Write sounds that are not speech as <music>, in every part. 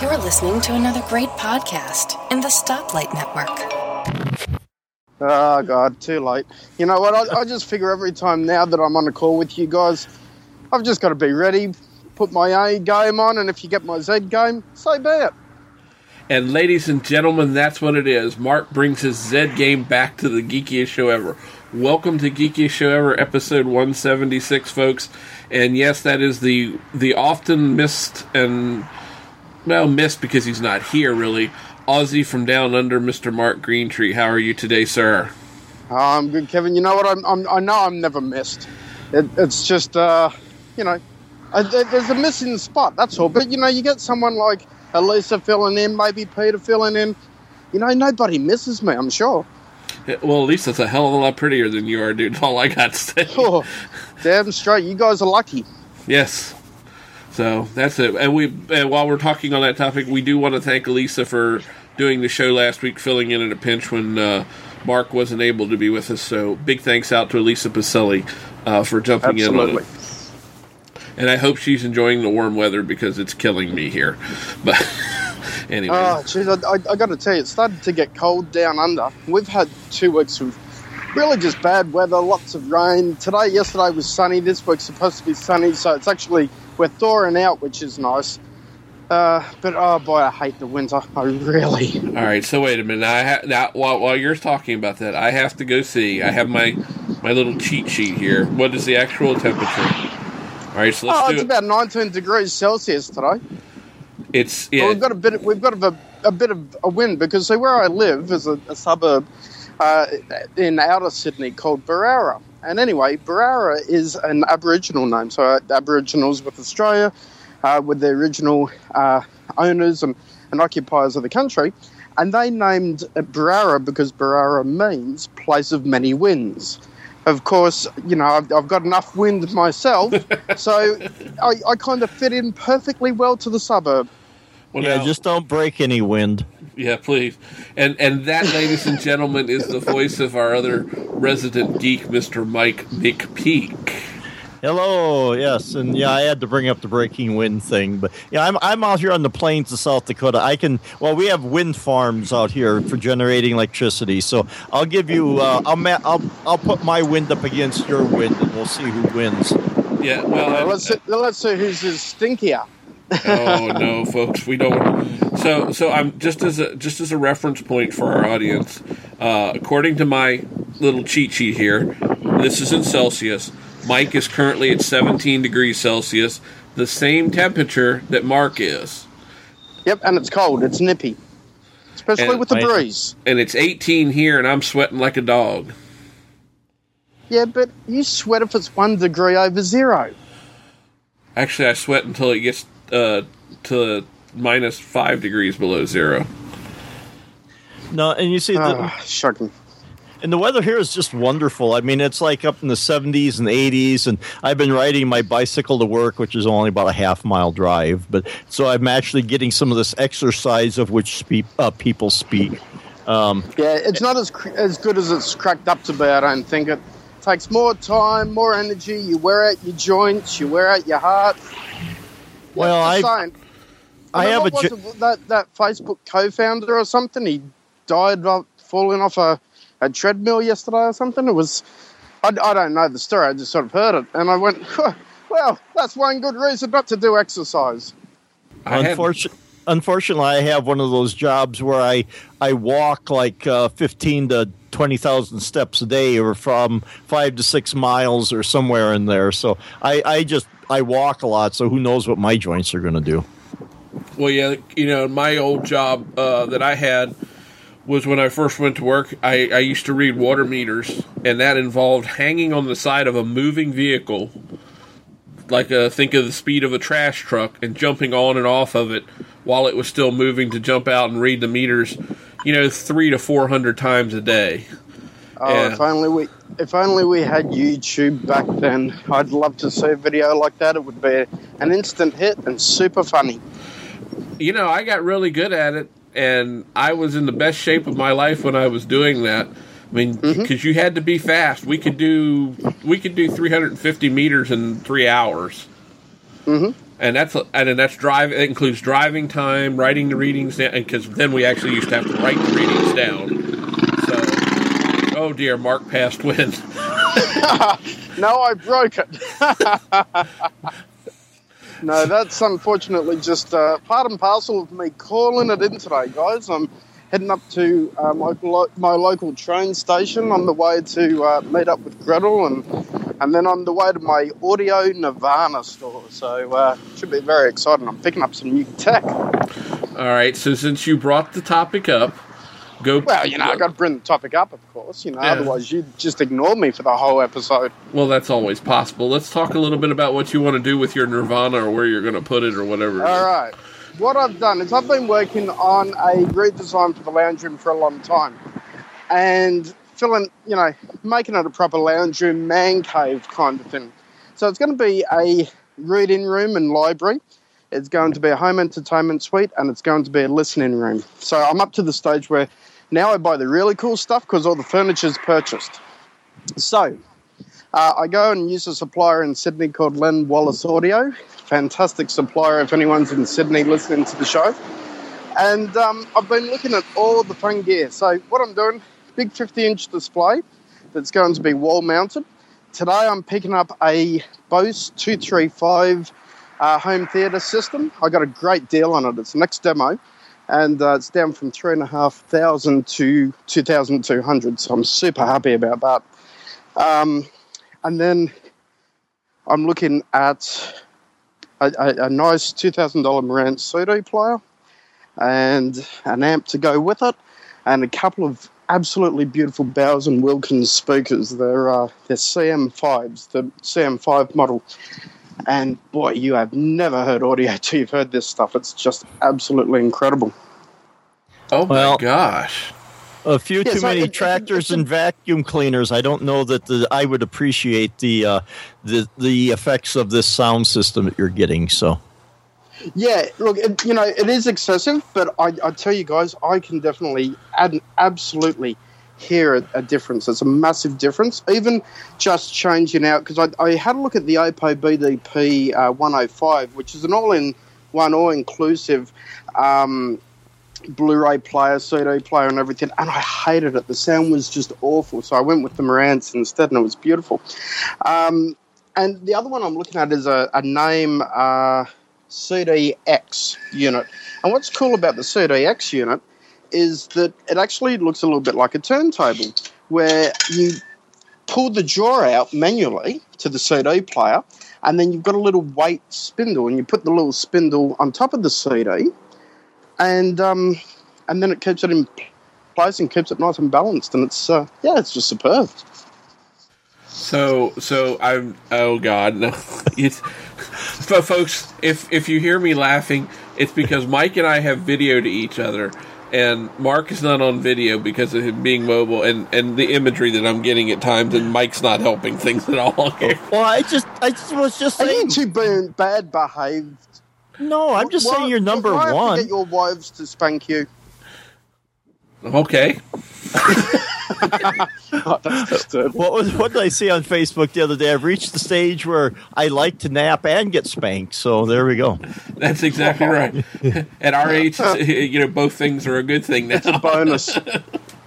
You're listening to another great podcast in the Stoplight Network. Oh God, too late. You know what? I, I just figure every time now that I'm on a call with you guys, I've just got to be ready, put my A game on, and if you get my Z game, so be it. And ladies and gentlemen, that's what it is. Mark brings his Z game back to the geekiest show ever. Welcome to Geekiest Show Ever, episode 176, folks. And yes, that is the the often missed and well missed because he's not here really. Aussie from down under, Mr. Mark Greentree. How are you today, sir? Oh, I'm good, Kevin. You know what? I'm, I'm I know I'm never missed. It, it's just uh, you know, I, there's a missing spot. That's all. But you know, you get someone like Elisa filling in, maybe Peter filling in. You know, nobody misses me. I'm sure. Yeah, well, at least that's a hell of a lot prettier than you are, dude. <laughs> All I got to say. Oh, damn straight. You guys are lucky. Yes. So that's it. And we, and while we're talking on that topic, we do want to thank Elisa for doing the show last week, filling in at a pinch when uh, Mark wasn't able to be with us. So big thanks out to Elisa Pacelli uh, for jumping Absolutely. in on it. And I hope she's enjoying the warm weather because it's killing me here. But <laughs> anyway, Oh, jeez, I, I, I got to tell you, it started to get cold down under. We've had two weeks of really just bad weather, lots of rain. Today, yesterday was sunny. This week's supposed to be sunny, so it's actually we're thawing out, which is nice. Uh, but oh boy, I hate the winter. I really. all right. So wait a minute. I ha- now while while you're talking about that, I have to go see. I have my my little cheat sheet here. What is the actual temperature? All right. So let's Oh, do it's it. about 19 degrees Celsius today. It's yeah. we've got a bit. We've got a, a bit of a wind because see, where I live is a, a suburb uh, in outer Sydney called Berowra. And anyway, Berowra is an Aboriginal name. So uh, Aboriginals with Australia, uh, with the original uh, owners and, and occupiers of the country, and they named it Berowra because Berowra means place of many winds. Of course, you know I've, I've got enough wind myself, <laughs> so I, I kind of fit in perfectly well to the suburb. Well, Yeah, now- just don't break any wind. Yeah, please. And and that, ladies and gentlemen, is the voice of our other resident geek, Mr. Mike McPeak. Hello, yes, and yeah, I had to bring up the breaking wind thing, but yeah, I'm I'm out here on the plains of South Dakota. I can well, we have wind farms out here for generating electricity, so I'll give you uh, I'll ma- I'll I'll put my wind up against your wind, and we'll see who wins. Yeah, well, Uh, let's see, let's see who's is stinkier. Oh no, folks, we don't. So, so I'm just as a just as a reference point for our audience. Uh, according to my little cheat sheet here, this is in Celsius. Mike is currently at 17 degrees Celsius, the same temperature that Mark is, Yep, and it's cold. It's nippy, especially And with the breeze. and it's 18 here, and I'm sweating like a dog. Yeah, but you sweat if it's one degree over zero. Actually, I sweat until it gets uh, to minus five degrees below zero. No, and you see, the, Ah, shocking. and the weather here is just wonderful. I mean, it's like up in the 70s and 80s, and I've been riding my bicycle to work, which is only about a half mile drive. But so I'm actually getting some of this exercise of which speak, uh, people speak. Um, Yeah, it's not as cr- as good as it's cracked up to be. I don't think it takes more time, more energy. You wear out your joints. You wear out your heart. Well, I- saying. I mean, have a was it, that that Facebook co-founder or something. He died of falling off a, a treadmill yesterday or something. It was. I, I don't know the story. I just sort of heard it, and I went, "Well, that's one good reason not to do exercise." I had- Unfortu- unfortunately, I have one of those jobs where I I walk like uh, fifteen to twenty thousand steps a day, or from five to six miles, or somewhere in there. So I I just I walk a lot. So who knows what my joints are going to do? Well, yeah, you know, my old job uh, that I had was when I first went to work. I, I used to read water meters, and that involved hanging on the side of a moving vehicle, like uh think of the speed of a trash truck, and jumping on and off of it while it was still moving to jump out and read the meters. You know, three to four hundred times a day. Oh, Yeah. if only we if only we had YouTube back then. I'd love to see a video like that. It would be an instant hit and super funny. you know, I got really good at it, and I was in the best shape of my life when I was doing that. I mean, because you had to be fast. We could do we could do 350 meters in three hours. Mm-hmm. and that's and then that's drive. It includes driving time, writing the readings down, because then we actually used to have to write the readings down. Oh dear, Mark passed wind. <laughs> No, I broke it. <laughs> no, that's unfortunately just uh, part and parcel of me calling it in today, guys. I'm heading up to uh, my, lo- my local train station on the way to uh, meet up with Gretel, and and then on the way to my Audio Nirvana store. So uh, should be very exciting. I'm picking up some new tech. All right, so since you brought the topic up, go. Well, you know, I've got to bring the topic up, of course. You know, Yeah. otherwise you'd just ignore me for the whole episode. Well, that's always possible. Let's talk a little bit about what you want to do with your Nirvana or where you're going to put it or whatever. All right. What I've done is I've been working on a redesign for the lounge room for a long time, and filling, you know, making it a proper lounge room, man cave kind of thing. So it's going to be a reading room and library. It's going to be a home entertainment suite, and it's going to be a listening room. So I'm up to the stage where now I buy the really cool stuff because all the furniture's purchased. So uh, I go and use a supplier in Sydney called Len Wallace Audio. Fantastic supplier if anyone's in Sydney listening to the show. And um, I've been looking at all the fun gear. So what I'm doing, big 50 inch display that's going to be wall mounted. Today I'm picking up a Bose 235 uh, home theatre system. I got a great deal on it. It's next demo. And uh, it's down from three and a half thousand to two thousand two hundred. So I'm super happy about that. Um, and then I'm looking at a, a, a nice $2,000 Marantz pseudo player and an amp to go with it, and a couple of absolutely beautiful Bowers and Wilkins speakers. They're, uh, they're CM5s, the CM5 model. And boy, you have never heard audio till <laughs> you've heard this stuff. It's just absolutely incredible. Oh my gosh. A few Yeah, too so many it- it- tractors it's a- and vacuum cleaners. I don't know that the, I would appreciate the uh, the the effects of this sound system that you're getting. So Yeah, look, it, you know, it is excessive, but I, I tell you guys, I can definitely add, absolutely hear a, a difference. It's a massive difference. Even just changing out, because I, I had a look at the Oppo BDP uh, 105, which is an all in one, all inclusive um, Blu ray player, CD player, and everything, and I hated it. The sound was just awful, so I went with the Marantz instead, and it was beautiful. Um, and the other one I'm looking at is a, a Naim. Uh, CDX unit. And what's cool about the CDX unit is that it actually looks a little bit like a turntable where you pull the jaw out manually to the CD player and then you've got a little weight spindle and you put the little spindle on top of the CD and um, and then it keeps it in place and keeps it nice and balanced and it's uh, yeah it's just superb. So, so I'm. Oh God, no. <laughs> It's, but folks, if if you hear me laughing, it's because Mike and I have video to each other, and Mark is not on video because of him being mobile and and the imagery that I'm getting at times, and Mike's not helping things at all here. <laughs> well, I just I just was just Are you saying. too bad behaved? No, I'm just Why- saying you're number why have to. Get your wives to spank you. Okay, <laughs> <laughs> Oh. What was what did I see on Facebook the other day? I've reached the stage where I like to nap and get spanked. So there we go. that's exactly right. <laughs> At our age, <laughs> you know, both things are a good thing That's a bonus.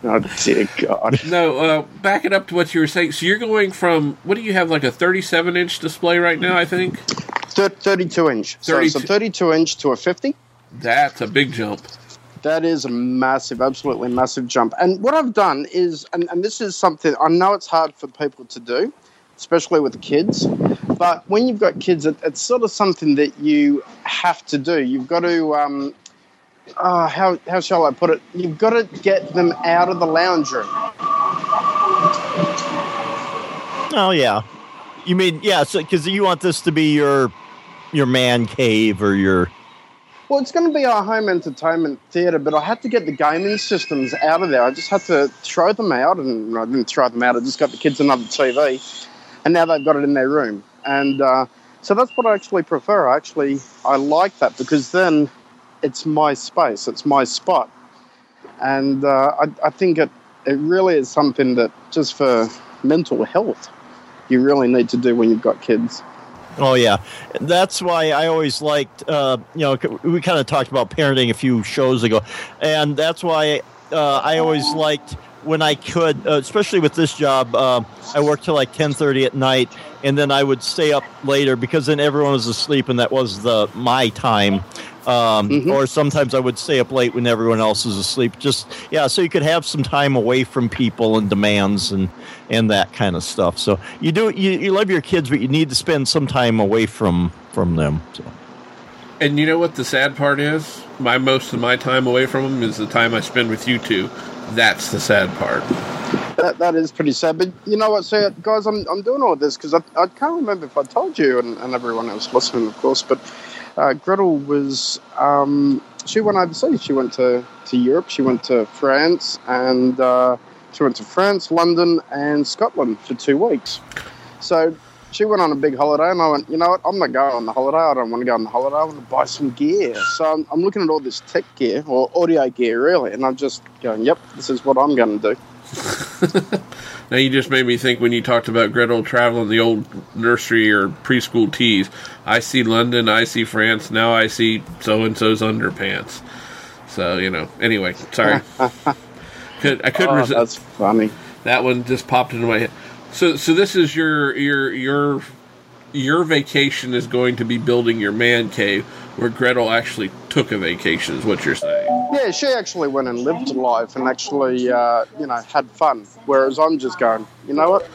oh dear God! No, uh, back it up to what you were saying. So you're going from what do you have like a 37 inch display right now? I think Thirty-two inch. So it's a thirty-two inch to a fifty. that's a big jump. That is a massive, absolutely massive jump. And what I've done is, and, and this is something I know it's hard for people to do, especially with kids. But when you've got kids, it, it's sort of something that you have to do. You've got to. Um, uh, how, how shall I put it? You've got to get them out of the lounge room. Oh yeah, you mean yeah? So because you want this to be your your man cave or your Well, it's going to be our home entertainment theatre, but I had to get the gaming systems out of there. I just had to throw them out, and I didn't throw them out. I just got the kids another TV, and now they've got it in their room. And uh, so that's what I actually prefer. I actually I like that because then it's my space, it's my spot, and uh, I, I think it it really is something that just for mental health you really need to do when you've got kids. Oh yeah, that's why I always liked. Uh, you know, we kind of talked about parenting a few shows ago, and that's why uh, I always liked when I could, uh, especially with this job. Uh, I worked till like ten thirty at night, and then I would stay up later because then everyone was asleep, and that was the my time. Um, mm-hmm. Or sometimes I would stay up late when everyone else is asleep. Just yeah, so you could have some time away from people and demands and and that kind of stuff. So you do you, you love your kids, but you need to spend some time away from from them. So. And you know what the sad part is? My most of my time away from them is the time I spend with you two. That's the sad part. That, that is pretty sad. But you know what, so guys, I'm, I'm doing all this because I, I can't remember if I told you and, and everyone else listening, of course, but uh, Gretel was um, she went overseas. She went to, to Europe. She went to France and uh, she went to France, London, and Scotland for two weeks. So she went on a big holiday, and I went, you know what? I'm not going on the holiday. I don't want to go on the holiday. I want to buy some gear. So I'm, I'm looking at all this tech gear or audio gear, really, and I'm just going, yep, this is what I'm going to do. <laughs> Now you just made me think when you talked about Gretel traveling the old nursery or preschool tees. I see London, I see France, now I see so and so's underpants. So you know. Anyway, sorry. <laughs> Could, I couldn't. Oh, resist. That's funny. That one just popped into my head. So so this is your your your your vacation is going to be building your man cave where Gretel actually took a vacation, is what you're saying. Yeah, she actually went and lived a life and actually, uh, you know, had fun. Whereas I'm just going, you know what?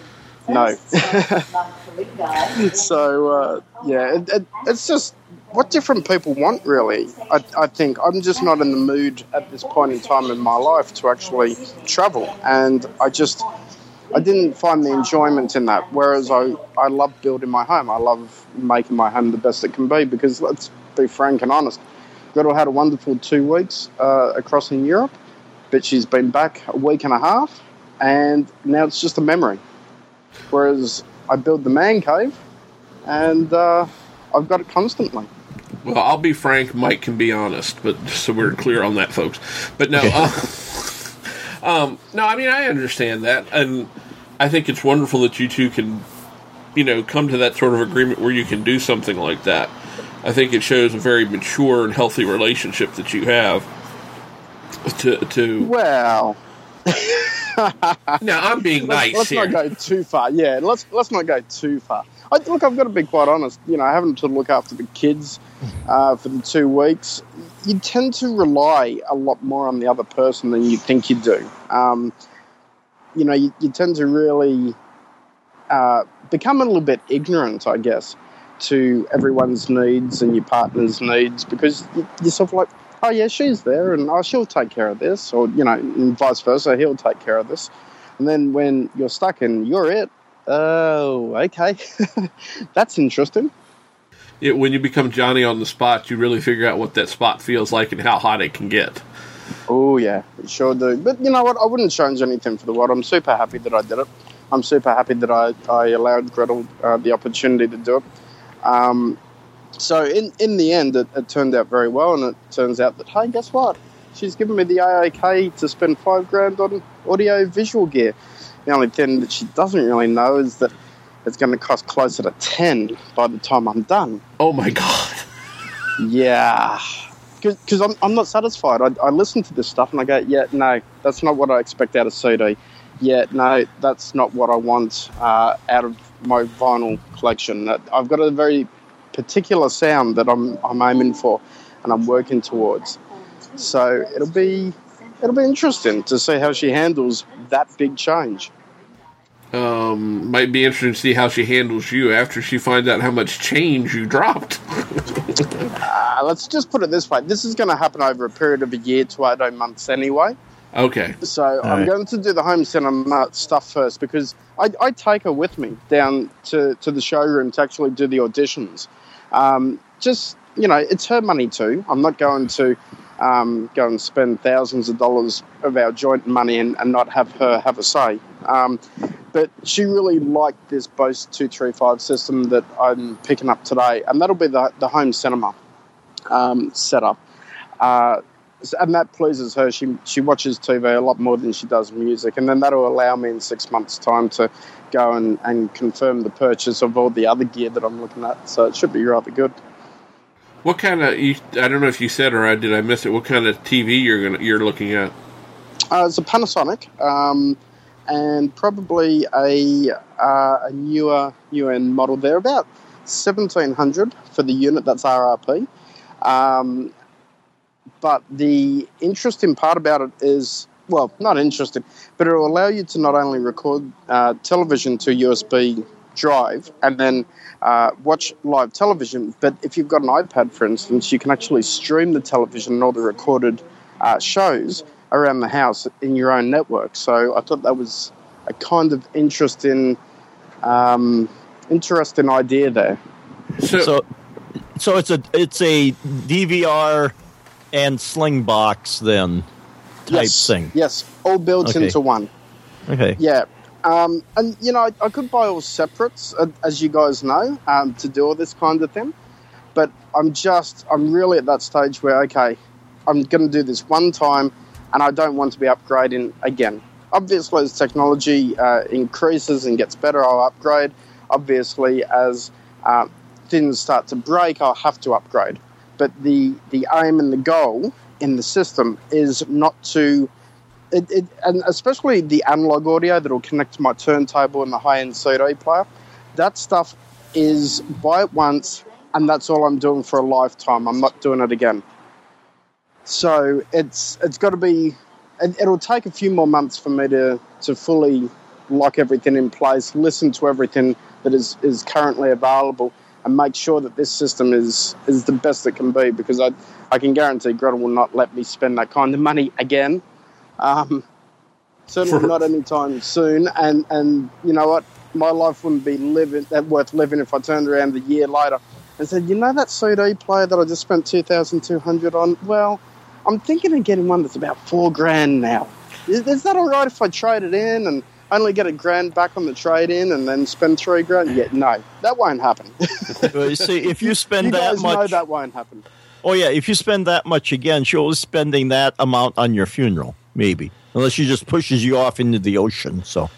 No. <laughs> so, uh, yeah, it, it, it's just what different people want, really. I, I, think I'm just not in the mood at this point in time in my life to actually travel. And I just, I didn't find the enjoyment in that. Whereas I, I love building my home. I love making my home the best it can be because let's be frank and honest. Gretel had a wonderful two weeks uh, across in Europe, but she's been back a week and a half, and now it's just a memory. Whereas I build the man cave, and uh, I've got it constantly. Well, I'll be frank. Mike can be honest, but so we're clear on that, folks. But no, uh, <laughs> um, no. I mean, I understand that, and I think it's wonderful that you two can, you know, come to that sort of agreement where you can do something like that. I think it shows a very mature and healthy relationship that you have. To to well, now I'm being nice <laughs> let's, let's here. not go too far. Yeah, let's let's not go too far. I, look, I've got to be quite honest. You know, having to look after the kids uh, for the two weeks, you tend to rely a lot more on the other person than you think you do. Um, you know, you, you, tend to really uh, become a little bit ignorant, I guess, to everyone's needs and your partner's needs because you're sort of like, oh yeah, she's there and oh she'll take care of this, or you know, and vice versa, he'll take care of this. And then when you're stuck and you're it, oh okay, <laughs> that's interesting. It, when you become Johnny on the spot, you really figure out what that spot feels like and how hot it can get. Oh yeah, it sure do. But you know what? I wouldn't change anything for the world. I'm super happy that I did it. I'm super happy that I, I allowed Gretel uh, the opportunity to do it. Um, so in in the end, it, it, turned out very well, and it turns out that hey, guess what? She's given me the AOK to spend five grand on audio visual gear. The only thing that she doesn't really know is that it's going to cost closer to ten by the time I'm done. Oh my god! Yeah, because I'm I'm not satisfied. I, I listen to this stuff and I go, yeah, no, that's not what I expect out of CD. Yeah, no, that's not what I want uh, out of my vinyl collection. I've got a very particular sound that I'm I'm aiming for, and I'm working towards. So it'll be it'll be interesting to see how she handles that big change. Um, might be interesting to see how she handles you after she finds out how much change you dropped. <laughs> uh, let's just put it this way: this is going to happen over a period of a year to eighteen months anyway. Okay. So All I'm right. going to do the home cinema stuff first because I, I, take her with me down to, to the showroom to actually do the auditions. Um, just, you know, it's her money too. I'm not going to um, go and spend thousands of dollars of our joint money and, and not have her have a say. Um, but she really liked this Bose 235 system that I'm picking up today, and that'll be the, the home cinema um, setup. Uh, and that pleases her. She she watches TV a lot more than she does music, and then that'll allow me in six months' time to go and, and confirm the purchase of all the other gear that I'm looking at. So it should be rather good. What kind of? You, I don't know if you said or I did. I miss it. What kind of TV you're gonna you're looking at? Uh, it's a Panasonic, um, and probably a uh, a newer UN model. They're about seventeen hundred for the unit. That's RRP. Um, but the interesting part about it is, well, not interesting, but it will allow you to not only record uh, television to USB drive and then uh, watch live television, but if you've got an iPad, for instance, you can actually stream the television and all the recorded uh, shows around the house in your own network. So I thought that was a kind of interesting, um, interesting idea there. So, so, so it's a it's a DVR and sling box then type yes, thing. Yes, all built Okay. into one. Okay. Yeah. Um, and, you know, I, I could buy all separates, uh, as you guys know, um, to do all this kind of thing. But I'm just, I'm really at that stage where, okay, I'm going to do this one time and I don't want to be upgrading again. Obviously, as technology uh, increases and gets better, I'll upgrade. Obviously, as uh, things start to break, I'll have to upgrade. But the, the aim and the goal in the system is not to it, it, and especially the analog audio that will connect to my turntable and the high end CD player, that stuff is buy it once and that's all I'm doing for a lifetime. I'm not doing it again. So it's it's got to be. It, it'll take a few more months for me to to fully lock everything in place, listen to everything that is is currently available, and make sure that this system is is the best it can be. Because I I can guarantee Gretel will not let me spend that kind of money again. Um, certainly not anytime soon. And and you know what, my life wouldn't be living that worth living if I turned around a year later and said, you know that CD player that I just spent two thousand two hundred on. Well, I'm thinking of getting one that's about four grand now. Is, is that all right if I trade it in and only get a grand back on the trade in and then spend three grand? Yeah, no, that won't happen. Well, you see, if you <laughs> spend you that much, that won't happen. oh yeah, if you spend that much again, she'll spending that amount on your funeral, maybe, unless she just pushes you off into the ocean. So,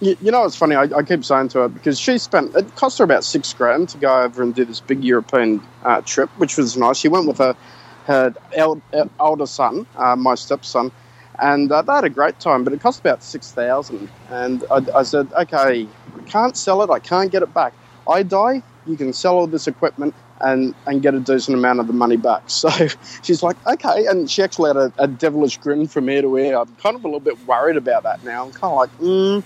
You, you know, it's funny. I, I keep saying to her because she spent it cost her about six grand to go over and do this big European uh, trip, which was nice. She went with her her el, son, uh, my stepson, and uh, they had a great time. But it cost about six thousand, and I, I said, okay, can't sell it. I can't get it back. I die. You can sell all this equipment. And, and get a decent amount of the money back. <laughs> So she's like, okay. And she actually had a, a devilish grin from ear to ear. I'm kind of a little bit worried about that now. I'm kind of like, mm,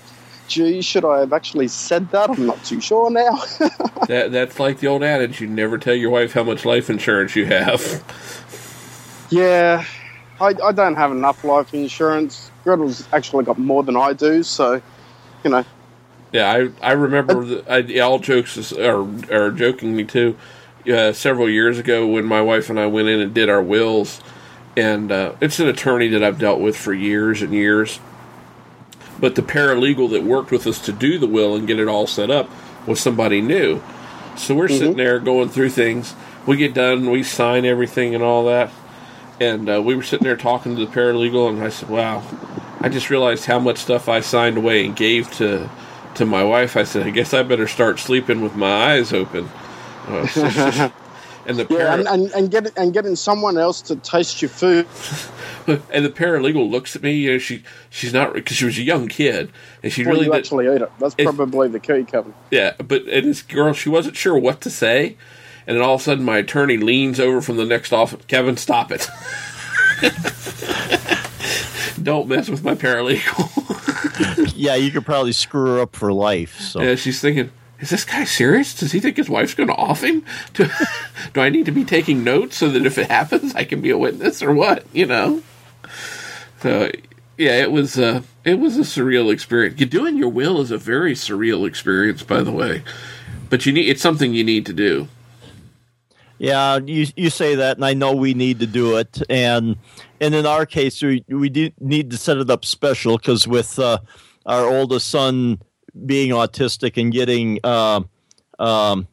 gee, should I have actually said that? I'm not too sure now. <laughs> That that's like the old adage: you never tell your wife how much life insurance you have. yeah, I, I don't have enough life insurance. Gretel's actually got more than I do, so, you know. Yeah, I I remember the, I, all jokes are are jokingly too. Uh, several years ago, when my wife and I went in and did our wills, and uh, it's an attorney that I've dealt with for years and years. But the paralegal that worked with us to do the will and get it all set up was somebody new. So we're sitting there going through things. We get done, we sign everything and all that. And uh, we were sitting there talking to the paralegal, and I said, "Wow, I just realized how much stuff I signed away and gave to to my wife." I said, "I guess I better start sleeping with my eyes open." Uh, so <laughs> and the Yeah, para- and, and, and, get, and getting someone else to taste your food. <laughs> and the paralegal looks at me. You know, she she's not because she was a young kid, and she before really you did, actually eat it. That's It- probably the key, Kevin. Yeah, but and this girl, she wasn't sure what to say, and then all of a sudden, my attorney leans over from the next office. Kevin, stop it! <laughs> Don't mess with my paralegal. <laughs> yeah, you could probably screw her up for life. So, yeah, she's thinking, is this guy serious? Does he think his wife's going to off him? <laughs> Do, do I need to be taking notes so that if it happens, I can be a witness or what? You know. So yeah, it was uh, it was a surreal experience. You doing your will is a very surreal experience, by the way. But you need it's something you need to do. Yeah, you you say that, and I know we need to do it. And and in our case, we we need to set it up special because with uh, our oldest son being autistic and getting uh, um,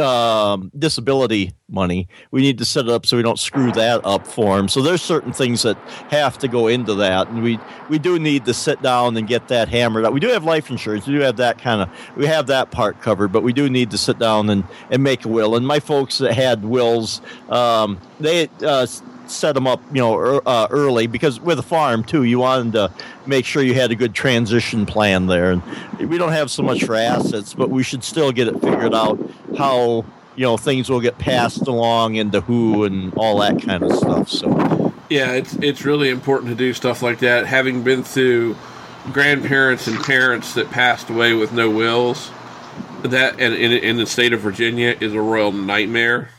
um, disability money. We need to set it up so we don't screw that up for him. So there's certain things that have to go into that, and we we do need to sit down and get that hammered out. We do have life insurance. We do have that kind of we have that part covered, but we do need to sit down and and make a will. And my folks that had wills, um, they. Uh, set them up, you know, uh, early because with a farm too, you wanted to make sure you had a good transition plan there. And we don't have so much for assets, but we should still get it figured out how you know things will get passed along into who and all that kind of stuff. So yeah, it's it's really important to do stuff like that. Having been through grandparents and parents that passed away with no wills, that and in, in the state of Virginia is a royal nightmare.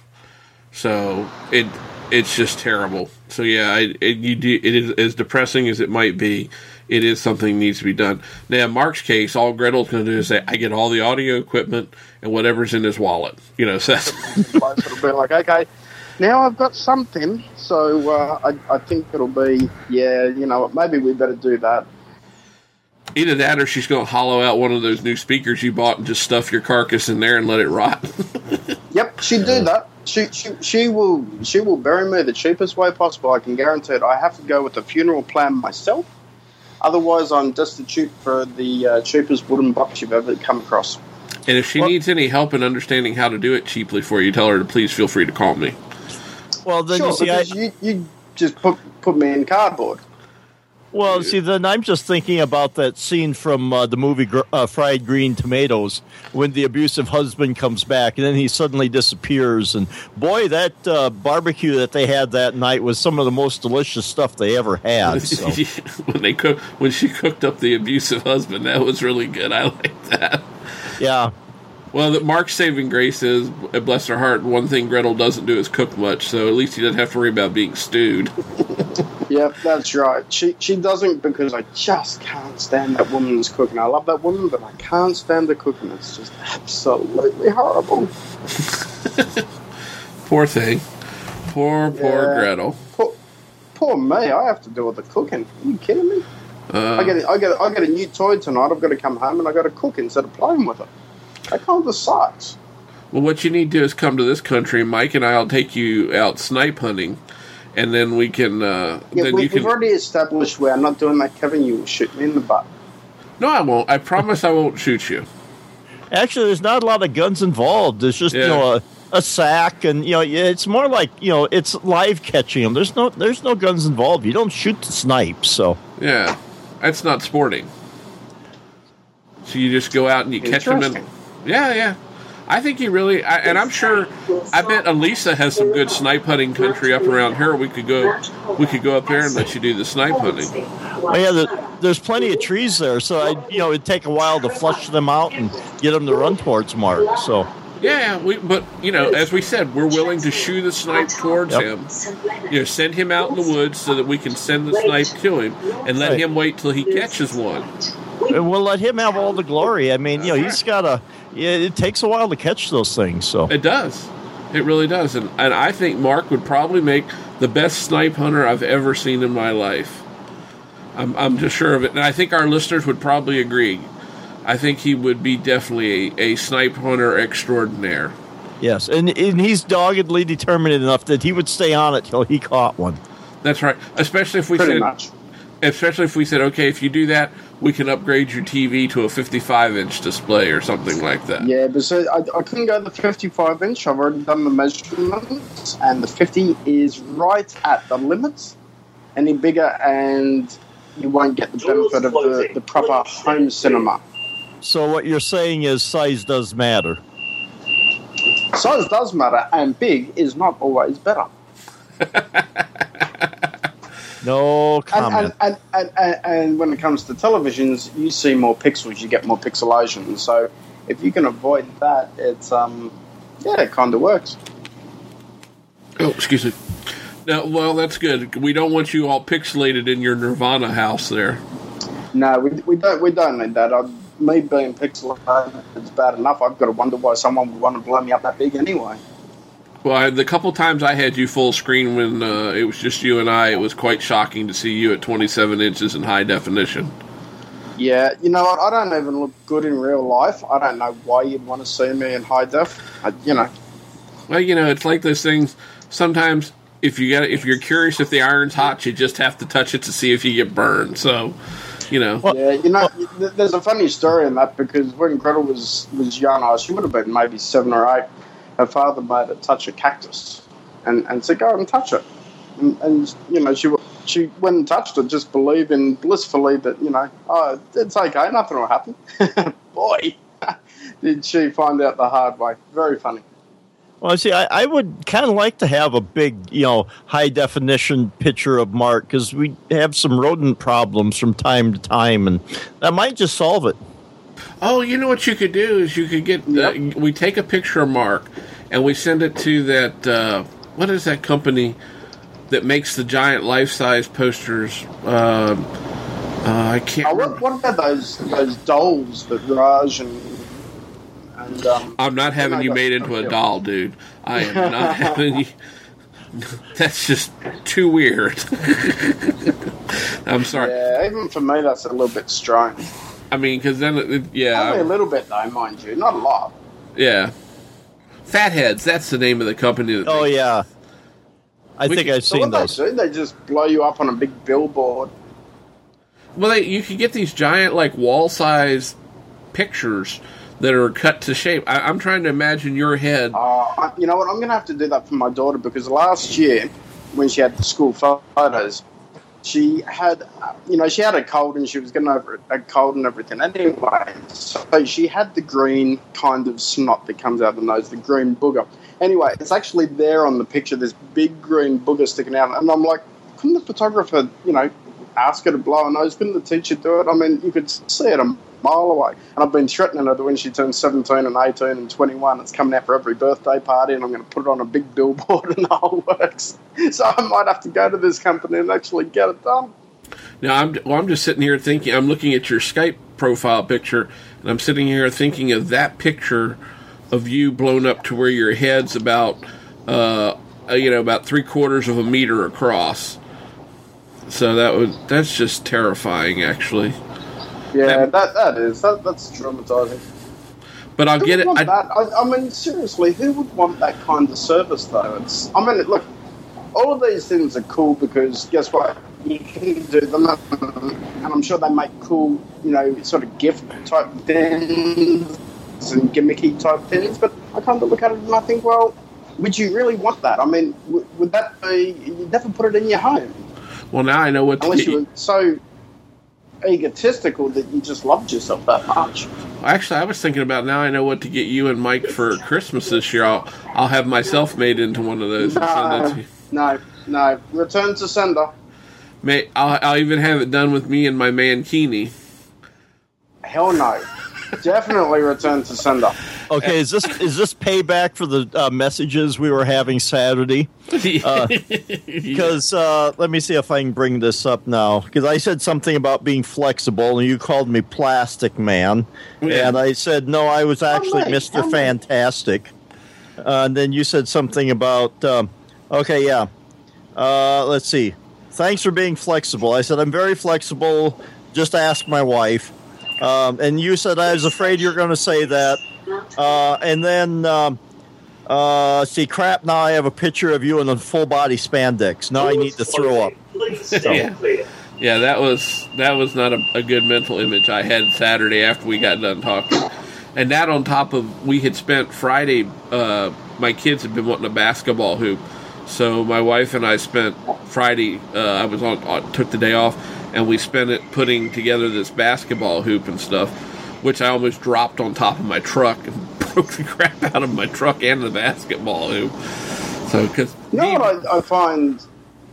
So it it's just terrible. So yeah, it, it, you do, it is as depressing as it might be. It is something needs to be done. Now, in Mark's case, all Gretel's going to do is say, "I get all the audio equipment and whatever's in his wallet." You know, so <laughs> it'll be like, okay, now I've got something. So uh, I, I think it'll be, yeah, you know, maybe we better do that. Either that, or she's going to hollow out one of those new speakers you bought and just stuff your carcass in there and let it rot. <laughs> yep, she'd do that she, she, she will she will bury me the cheapest way possible. I can guarantee it. I have to go with the funeral plan myself. Otherwise, I'm destitute for the uh, cheapest wooden box you've ever come across. And if she well, needs any help in understanding how to do it cheaply for you, tell her to please feel free to call me. Well, then sure, you see, I, you, you just put put me in cardboard. Well, see, then I'm just thinking about that scene from uh, the movie uh, Fried Green Tomatoes when the abusive husband comes back and then he suddenly disappears. And boy, that uh, barbecue that they had that night was some of the most delicious stuff they ever had. <laughs> So. when they cook, when she cooked up the abusive husband, that was really good. I like that. Yeah. Well, Mark's saving grace is, bless her heart, one thing Gretel doesn't do is cook much, so at least he doesn't have to worry about being stewed. <laughs> Yep, that's right. She she doesn't because I just can't stand that woman's cooking. I love that woman, but I can't stand the cooking. It's just absolutely horrible. <laughs> poor thing. Poor poor yeah. Gretel. Poor, poor me. I have to do all the cooking. Are you kidding me? Uh, I get I get I get a new toy tonight. I've got to come home and I've got to cook instead of playing with it. That them the socks. Well, what you need to do is come to this country. Mike and I'll take you out snipe hunting and then we can. Uh, yeah, then we, you can, we've already established where I'm not doing that, Kevin. You will shoot me in the butt. No, I won't. I promise I won't shoot you. Actually, there's not a lot of guns involved. There's just yeah. you know a, a sack, and you know it's more like you know it's live catching them. There's no there's no guns involved. You don't shoot the snipe, so yeah, that's not sporting. So you just go out and you catch them, and yeah, yeah. I think he really, I, and I'm sure, I bet Elisa has some good snipe hunting country up around here. We could go, we could go up there and let you do the snipe hunting. Oh yeah, the, there's plenty of trees there, so I, you know, it'd take a while to flush them out and get them to run towards Mark. So. Yeah, we, but you know, as we said, we're willing to shoot the snipe towards yep. him. You know, send him out in the woods so that we can send the snipe to him, and let right. him wait till he catches one. And we'll let him have all the glory. I mean, you know, he's got a yeah, it takes a while to catch those things. So it does. It really does, and and I think Mark would probably make the best snipe hunter I've ever seen in my life. I'm I'm just sure of it, and I think our listeners would probably agree. I think he would be definitely a, a snipe hunter extraordinaire. Yes, and, and he's doggedly determined enough that he would stay on it till he caught one. That's right. Especially if we Pretty said, much. Especially if we said, okay, if you do that, we can upgrade your TV to a 55 inch display or something like that. Yeah, but so I, I couldn't go the 55 inch. I've already done the measurements, and the 50 is right at the limits. Any bigger, and you won't get the benefit of the, the proper home cinema. So what you're saying is size does matter. Size does matter, and big is not always better. <laughs> No comment. And, and, and, and, when it comes to televisions, you see more pixels, you get more pixelation. So if you can avoid that, it's um, yeah, it kind of works. Oh, excuse me. No, well, that's good. We don't want you all pixelated in your Nirvana house there. No, we, we don't. We don't need that. I, me being pixelated is bad enough. I've got to wonder why someone would want to blow me up that big anyway. Well, I, the couple times I had you full screen when uh, it was just you and I, it was quite shocking to see you at 27 inches in high definition. Yeah, you know what? I don't even look good in real life. I don't know why you'd want to see me in high def. I, you know, Well, you know, it's like those things. Sometimes, if you get if you're curious if the iron's hot, you just have to touch it to see if you get burned. So, you know, yeah, you know, there's a funny story in that because when Gretel was was young, I she would have been maybe seven or eight. Her father made her touch a cactus, and and said, "Go and touch it," and, and you know she she went and touched it, just believing blissfully that you know, oh, it's okay, nothing will happen. <laughs> Boy, <laughs> did she find out the hard way. Very funny. Well, see, I, I would kind of like to have a big, you know, high definition picture of Mark because we have some rodent problems from time to time, and that might just solve it. Oh, you know what you could do is you could get uh, we take a picture of Mark and we send it to that uh, what is that company that makes the giant life size posters? Um uh, I can't. Oh, what, what about those those dolls that Raj and and um, I'm not having you made into a doll, dude. I am not <laughs> having you. That's just too weird. <laughs> I'm sorry. Yeah, even for me, that's a little bit strange. I mean, because then, it, Only a little bit, though, mind you, not a lot. yeah. Fatheads. That's the name of the company. That Oh makes- yeah, I We think can- I've So seen what those. they do, they just blow you up on a big billboard. Well, they, you can get these giant, like wall size pictures that are cut to shape. I, I'm trying to imagine your head. Uh, you know what? I'm going to have to do that for my daughter because last year, when she had the school photos, she had, you know, she had a cold and she was getting over a cold and everything. Anyway, so she had the green kind of snot that comes out of the nose, the green booger. Anyway, it's actually there on the picture, this big green booger sticking out. And I'm like, couldn't the photographer, you know, ask her to blow her nose? Couldn't the teacher do it? I mean, you could see it a mile away. And I've been threatening her that when she turns 17 and 18 and 21, it's coming out for every birthday party and I'm going to put it on a big billboard <laughs> and the whole works. So I might have to go to this company and actually get it done. Now, I'm well, I'm just sitting here thinking. I'm looking at your Skype profile picture, and I'm sitting here thinking of that picture of you blown up to where your head's about, uh, you know, about three quarters of a meter across. So that would that's just terrifying, actually. Yeah, that, that is. That, that's traumatizing. But I'll Who get would it. I, that? I, I mean, seriously, who would want that kind of service, though? It's. I mean, look, all of these things are cool because guess what? You can do them, and I'm sure they make cool, you know, sort of gift type things and gimmicky type things. But I kind of look at it and I think, well, would you really want that? I mean, w- would that be? You'd never put it in your home well, now I know what to unless you were so egotistical that you just loved yourself that much. Actually, I was thinking about now. I know what to get you and Mike for Christmas this year. I'll I'll have myself made into one of those and send it to you. No, no, return to sender. May, I'll, I'll even have it done with me and my man mankini. Hell no. Definitely return to sender. Okay, is this is this payback for the uh, messages we were having Saturday? Because <laughs> uh, let me see if I can bring this up now. Because I said something about being flexible, and you called me plastic man, Yeah. and I said no, I was actually mate, Mister how mate? Fantastic. Uh, and then you said something about um, okay, yeah. Uh, let's see. Thanks for being flexible. I said I'm very flexible. Just ask my wife. Um, and you said I was afraid you're going to say that. Uh, and then, um, uh, see, crap. Now I have a picture of you in a full body spandex. Now I need to throw up. yeah. yeah, that was that was not a, a good mental image I had Saturday after we got done talking, and that on top of we had spent Friday. Uh, my kids had been wanting a basketball hoop, so my wife and I spent Friday. Uh, I was on, on took the day off, and we spent it putting together this basketball hoop and stuff, which I almost dropped on top of my truck and <laughs> broke the crap out of my truck and the basketball hoop. So because You know what I, I find?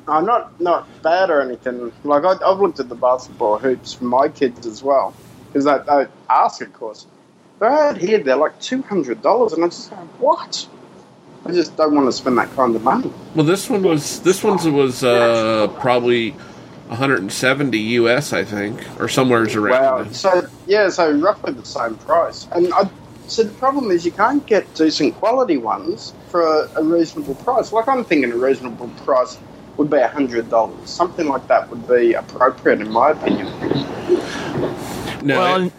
I'm not not bad or anything. Like I, I've looked at the basketball hoops for my kids as well because I, I ask, of course. But out here, they're like two hundred dollars, and I just go, what? I just don't want to spend that kind of money. Well, this one was this one's was uh, probably 170 US, I think, or somewhere around. Wow. So yeah, so roughly the same price. And I, so the problem is you can't get decent quality ones for a, a reasonable price. Like I'm thinking a reasonable price would be hundred dollars. Something like that would be appropriate in my opinion. No, well, it- and,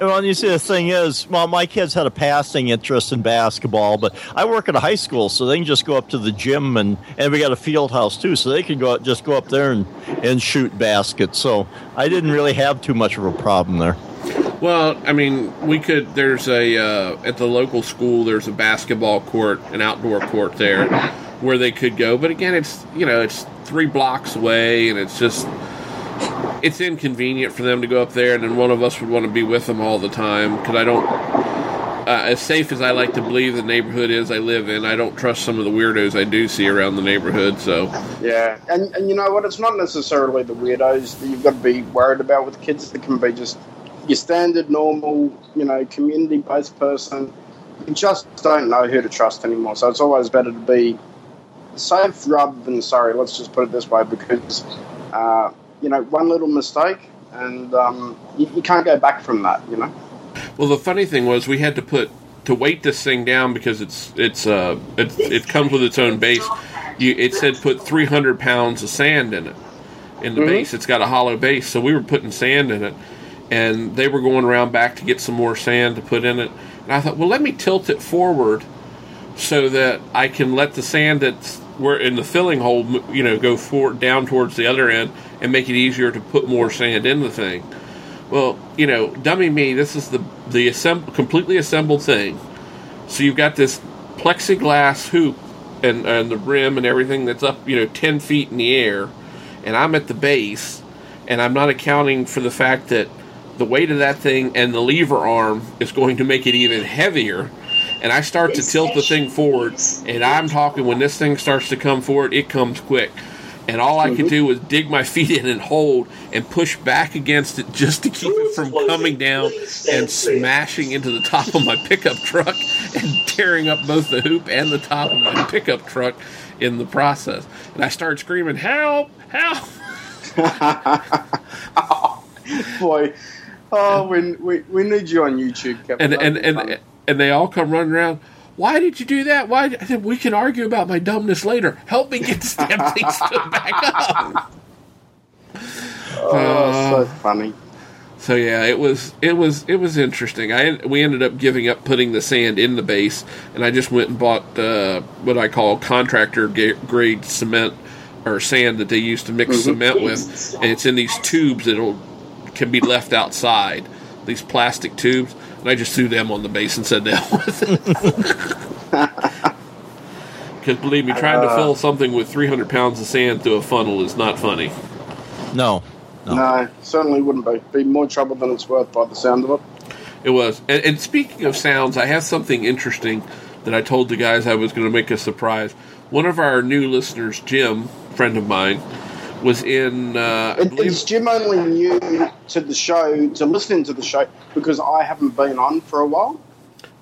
well, you see, the thing is, well, my kids had a passing interest in basketball, but I work at a high school, so they can just go up to the gym, and, and we got a field house too, so they can go just go up there and, and shoot baskets. So I didn't really have too much of a problem there. Well, I mean, we could. There's a uh, at the local school. There's a basketball court, an outdoor court there, where they could go. But again, it's you know it's three blocks away, and it's just it's inconvenient for them to go up there. And then one of us would want to be with them all the time because I don't. Uh, as safe as I like to believe the neighborhood is I live in, I don't trust some of the weirdos I do see around the neighborhood. So Yeah, and and you know what? It's not necessarily the weirdos that you've got to be worried about with kids. It can be just your standard, normal, you know, community-based person. You just don't know who to trust anymore. So it's always better to be safe rather than sorry. Let's just put it this way, because uh, you know, one little mistake, and um, you, you can't go back from that. You know. Well, the funny thing was we had to put to weight this thing down because it's it's uh it, it comes with its own base. You it said put 300 pounds of sand in it in the base. It's got a hollow base, so we were putting sand in it, and they were going around back to get some more sand to put in it. And I thought, well, let me tilt it forward so that I can let the sand that's where in the filling hole, you know, go forward down towards the other end and make it easier to put more sand in the thing. Well, you know, dummy me, this is the the assemb- completely assembled thing. So you've got this plexiglass hoop and and the rim and everything that's up, you know, ten feet in the air, and I'm at the base, and I'm not accounting for the fact that the weight of that thing and the lever arm is going to make it even heavier. And I start to tilt the thing forward, and I'm talking when this thing starts to come forward, it comes quick. And all I could mm-hmm. do was dig my <laughs> feet in and hold and push back against it just to keep it from coming down and smashing into the top of my pickup truck and tearing up both the hoop and the top of my pickup truck in the process. And I started screaming, Help! Help! <laughs> Boy, oh, we, we, we need you on YouTube, Kevin. and and and, and they all come running around. Why did you do that? Why? I said, we can argue about my dumbness later. Help me get this damn <laughs> stood back up. oh, so funny. So yeah, it was it was it was interesting. I we ended up giving up putting the sand in the base, and I just went and bought uh, what I call contractor grade cement or sand that they use to mix cement with, and it's in these tubes that'll can be left outside. These plastic tubes, and I just threw them on the base and said that with it. <laughs> Because believe me, trying to uh, fill something with 300 pounds of sand through a funnel is not funny. No. No. No, certainly wouldn't be. Be more trouble than it's worth by the sound of it. It was. And, and speaking of sounds, I have something interesting that I told the guys I was going to make a surprise. One of our new listeners, Jim, friend of mine, was in. Uh, I It, believe, is Jim only new to the show, to listening to the show, because I haven't been on for a while?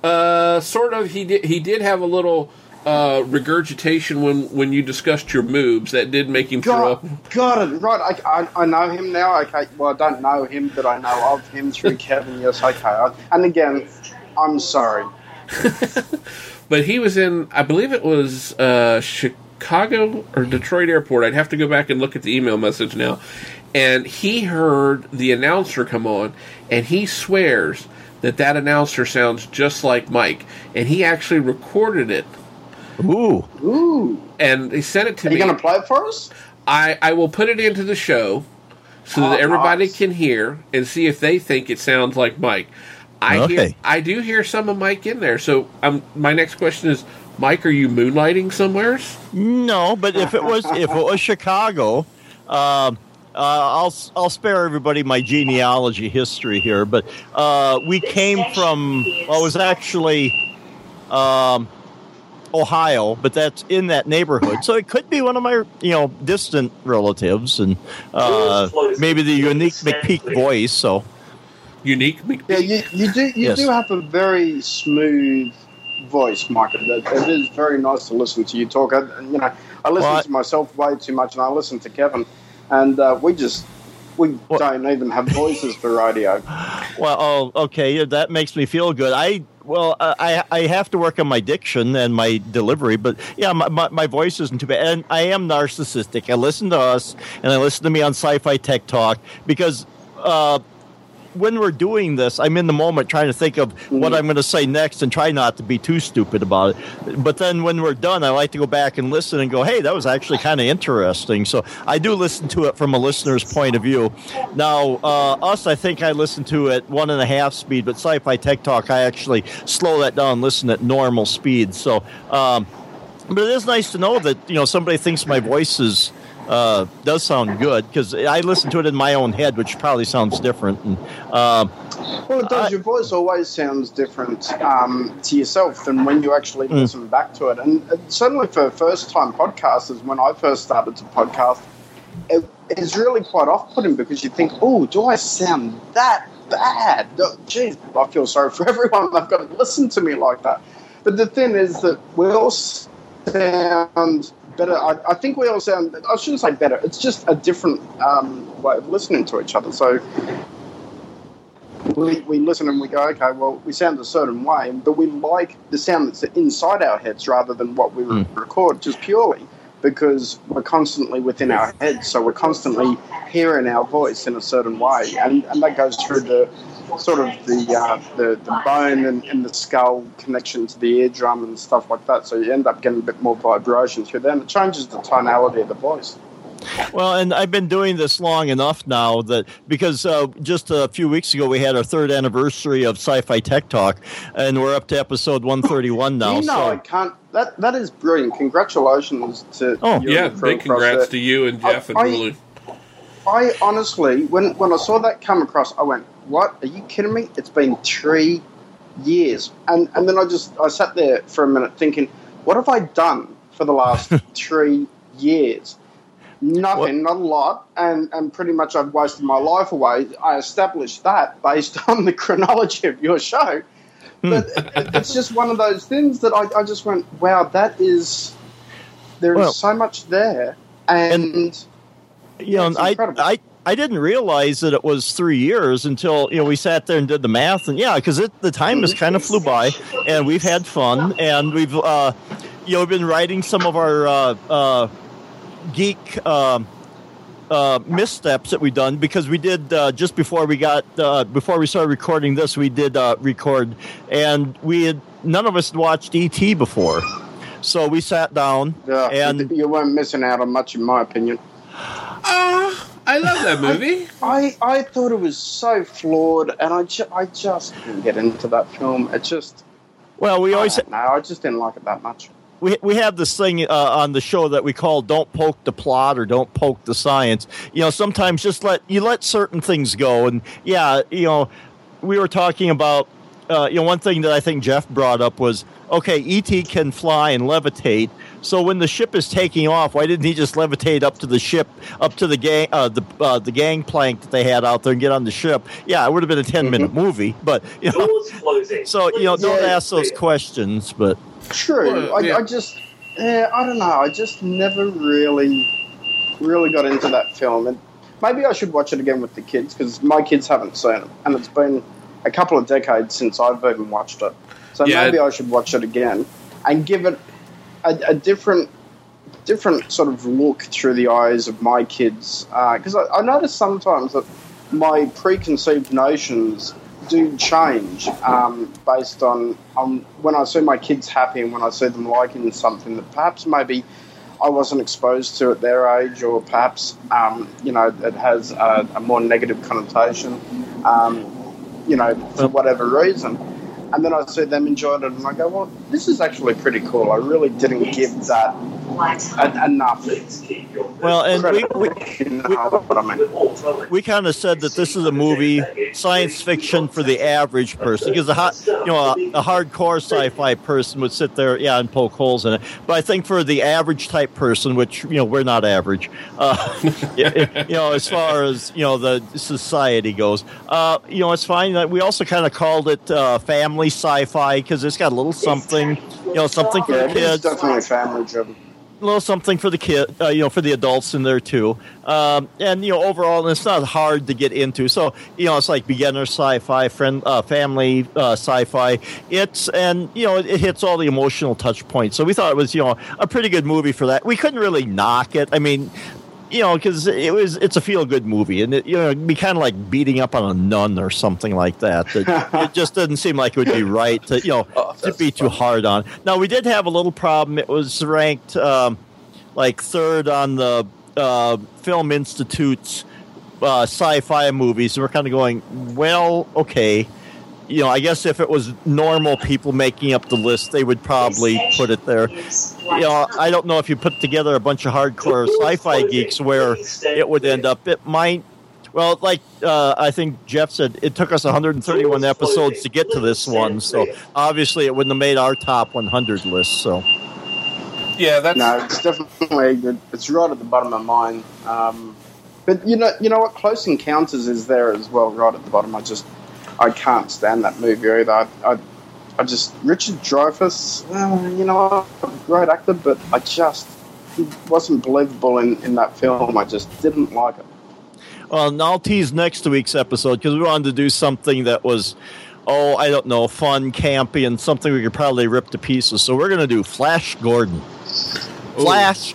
uh, sort of. He did. He did have a little uh, regurgitation when when you discussed your moves. That did make him throw up. Got it. Right. I, I, I know him now. Okay. Well, I don't know him, but I know of him through <laughs> Kevin. Yes, okay. I, and again, I'm sorry. <laughs> But he was in. I believe it was uh, Chicago or Detroit Airport. I'd have to go back and look at the email message now. And he heard the announcer come on, and he swears that that announcer sounds just like Mike, and he actually recorded it Ooh. Ooh. and he sent it to Are you me. going to play it for us? I I will put it into the show so that Oh, everybody nice. can hear and see if they think it sounds like Mike. I hear, I do hear some of Mike in there. So um, my next question is, Mike, are you moonlighting somewheres? No, but if it was if it was Chicago, um, uh, I'll I'll spare everybody my genealogy history here. But uh, we came from well, it was actually um, Ohio, but that's in that neighborhood, so it could be one of my you know distant relatives, and uh, maybe the unique McPeak voice. So Unique. Mc- Yeah, you, you do. You Yes. do have a very smooth voice, Mike. It, it is very nice to listen to you talk. I, you know, I listen Well, to myself way too much, and I listen to Kevin, and uh, we just we Well- don't even have voices for radio. <laughs> Well, oh, okay, that makes me feel good. I well, uh, I I have to work on my diction and my delivery, but yeah, my, my, my voice isn't too bad. And I am narcissistic. I listen to us, and I listen to me on Sci-Fi Tech Talk because uh, when we're doing this, I'm in the moment trying to think of what Mm. I'm going to say next and try not to be too stupid about it. But then when we're done, I like to go back and listen and go, hey, that was actually kind of interesting. So I do listen to it from a listener's point of view. Now, uh, us, I think I listen to it one and a half speed, but Sci Fi Tech Talk, I actually slow that down, listen at normal speed. So, um, but it is nice to know that you know somebody thinks my voice is uh, does sound good because I listen to it in my own head, which probably sounds different. And uh, Well, it does. I- Your voice always sounds different um, to yourself than when you actually listen back to it. And certainly for first time podcasters, when I first started to podcast, it is really quite off putting because you think, oh, do I sound that bad? Jeez, I feel sorry for <laughs> everyone. They've got to listen to me like that. But the thing is that we all sound better. I, I think we all sound, I shouldn't say better, it's just a different um, way of listening to each other. So we, we listen and we go, okay, well, we sound a certain way, but we like the sound that's inside our heads rather than what we record, just purely because we're constantly within our heads. So we're constantly hearing our voice in a certain way, and, and that goes through the sort of the uh, the, the bone and, and the skull connection to the eardrum and stuff like that. So you end up getting a bit more vibration through them. It changes the tonality of the voice. Well, and I've been doing this long enough now that because uh, just a few weeks ago we had our third anniversary of Sci-Fi Tech Talk, and we're up to episode 131 now. you know, so I can't. That that is brilliant. Congratulations to Oh. you Yeah, and big congrats there. to you and Jeff and I- I honestly, when when I saw that come across, I went, "What? Are you kidding me? It's been three years." And and then I just I sat there for a minute thinking, "What have I done for the last <laughs> three years?" Nothing, not a lot, and and pretty much I've wasted my life away. I established that based <laughs> on the chronology of your show, hmm. but it's just one of those things that I, I just went, "Wow, that is there is Well- so much there." and you know, That's I. I I didn't realize that it was three years until you know we sat there and did the math, and yeah, because the time has kind of flew by, and we've had fun, and we've uh, you know been writing some of our uh, uh, geek. Um, uh, missteps that we've done because we did uh, just before we got uh, before we started recording this we did uh, record and we had none of us had watched ET before so we sat down Yeah, and you weren't missing out on much, in my opinion. Uh, I love that movie. I, I thought it was so flawed, and I, ju- I just didn't get into that film. It just, well we always no, I just didn't like it that much. we we have this thing uh, on the show that we call "Don't poke the plot" or "Don't poke the science." You know, sometimes just let you let certain things go, and yeah, you know, we were talking about. Uh, you know, one thing that I think Jeff brought up was okay. ET can fly and levitate. So when the ship is taking off, why didn't he just levitate up to the ship, up to the gang, uh, the uh, the gangplank that they had out there, and get on the ship? Yeah, it would have been a 10 minute movie, but you know, Doors closing. so you know, don't Yeah. ask those questions. But True. Well, I, yeah. I just, yeah, I don't know. I just never really, really got into that film. And maybe I should watch it again with the kids because my kids haven't seen it, and it's been a couple of decades since I've even watched it. So Yeah, maybe it- I should watch it again and give it a, a different, different sort of look through the eyes of my kids. Because I, I notice sometimes that my preconceived notions do change um, based on, on when I see my kids happy and when I see them liking something that perhaps maybe I wasn't exposed to at their age, or perhaps um, you know it has a, a more negative connotation, um, you know, for whatever reason. And then I see them enjoying it, and I go, "Well, this is actually pretty cool." I really didn't give that en- enough. Please keep your well, and we, we know I mean? we kind of said that this is a movie science fiction for the average person because a hot, you know a, a hardcore sci-fi person would sit there yeah and poke holes in it but i think for the average type person which you know we're not average uh, <laughs> you know as far as you know the society goes uh, you know it's fine we also kind of called it uh, family sci-fi because it's got a little something you know something for Yeah, the kids definitely family driven. a little something for the kid, uh, you know, for the adults in there too. Um, and you know, overall, it's not hard to get into. So you know, it's like beginner sci-fi, friend, uh, family uh, sci-fi. It's and you know, it, it hits all the emotional touch points. So we thought it was you know a pretty good movie for that. We couldn't really knock it. I mean. You know, because it was it's a feel good movie, and it, you know, it'd be kind of like beating up on a nun or something like that. It, <laughs> it just doesn't seem like it would be right to you know <laughs> Oh, to be too funny. hard on. Now we did have a little problem. It was ranked um, like third on the uh, Film Institute's uh, sci-fi movies, and we're kind of going, well, okay. You know, I guess if it was normal people making up the list, they would probably put it there. You know, I don't know if you put together a bunch of hardcore sci-fi geeks where it would end up. It might. Well, like uh, I think Jeff said, it took us 131 episodes to get to this one, so obviously it wouldn't have made our top 100 list. So, Yeah, that's No, it's definitely it's right at the bottom of mine. Um, but you know, you know what? Close Encounters is there as well, right at the bottom. I just I can't stand that movie either. I, I, I just Richard Dreyfuss, uh, you know, great actor, but I just he wasn't believable in, in that film. I just didn't like it. well, and I'll tease next week's episode because we wanted to do something that was, oh, I don't know, fun, campy, and something we could probably rip to pieces. So we're gonna do Flash Gordon. Flash.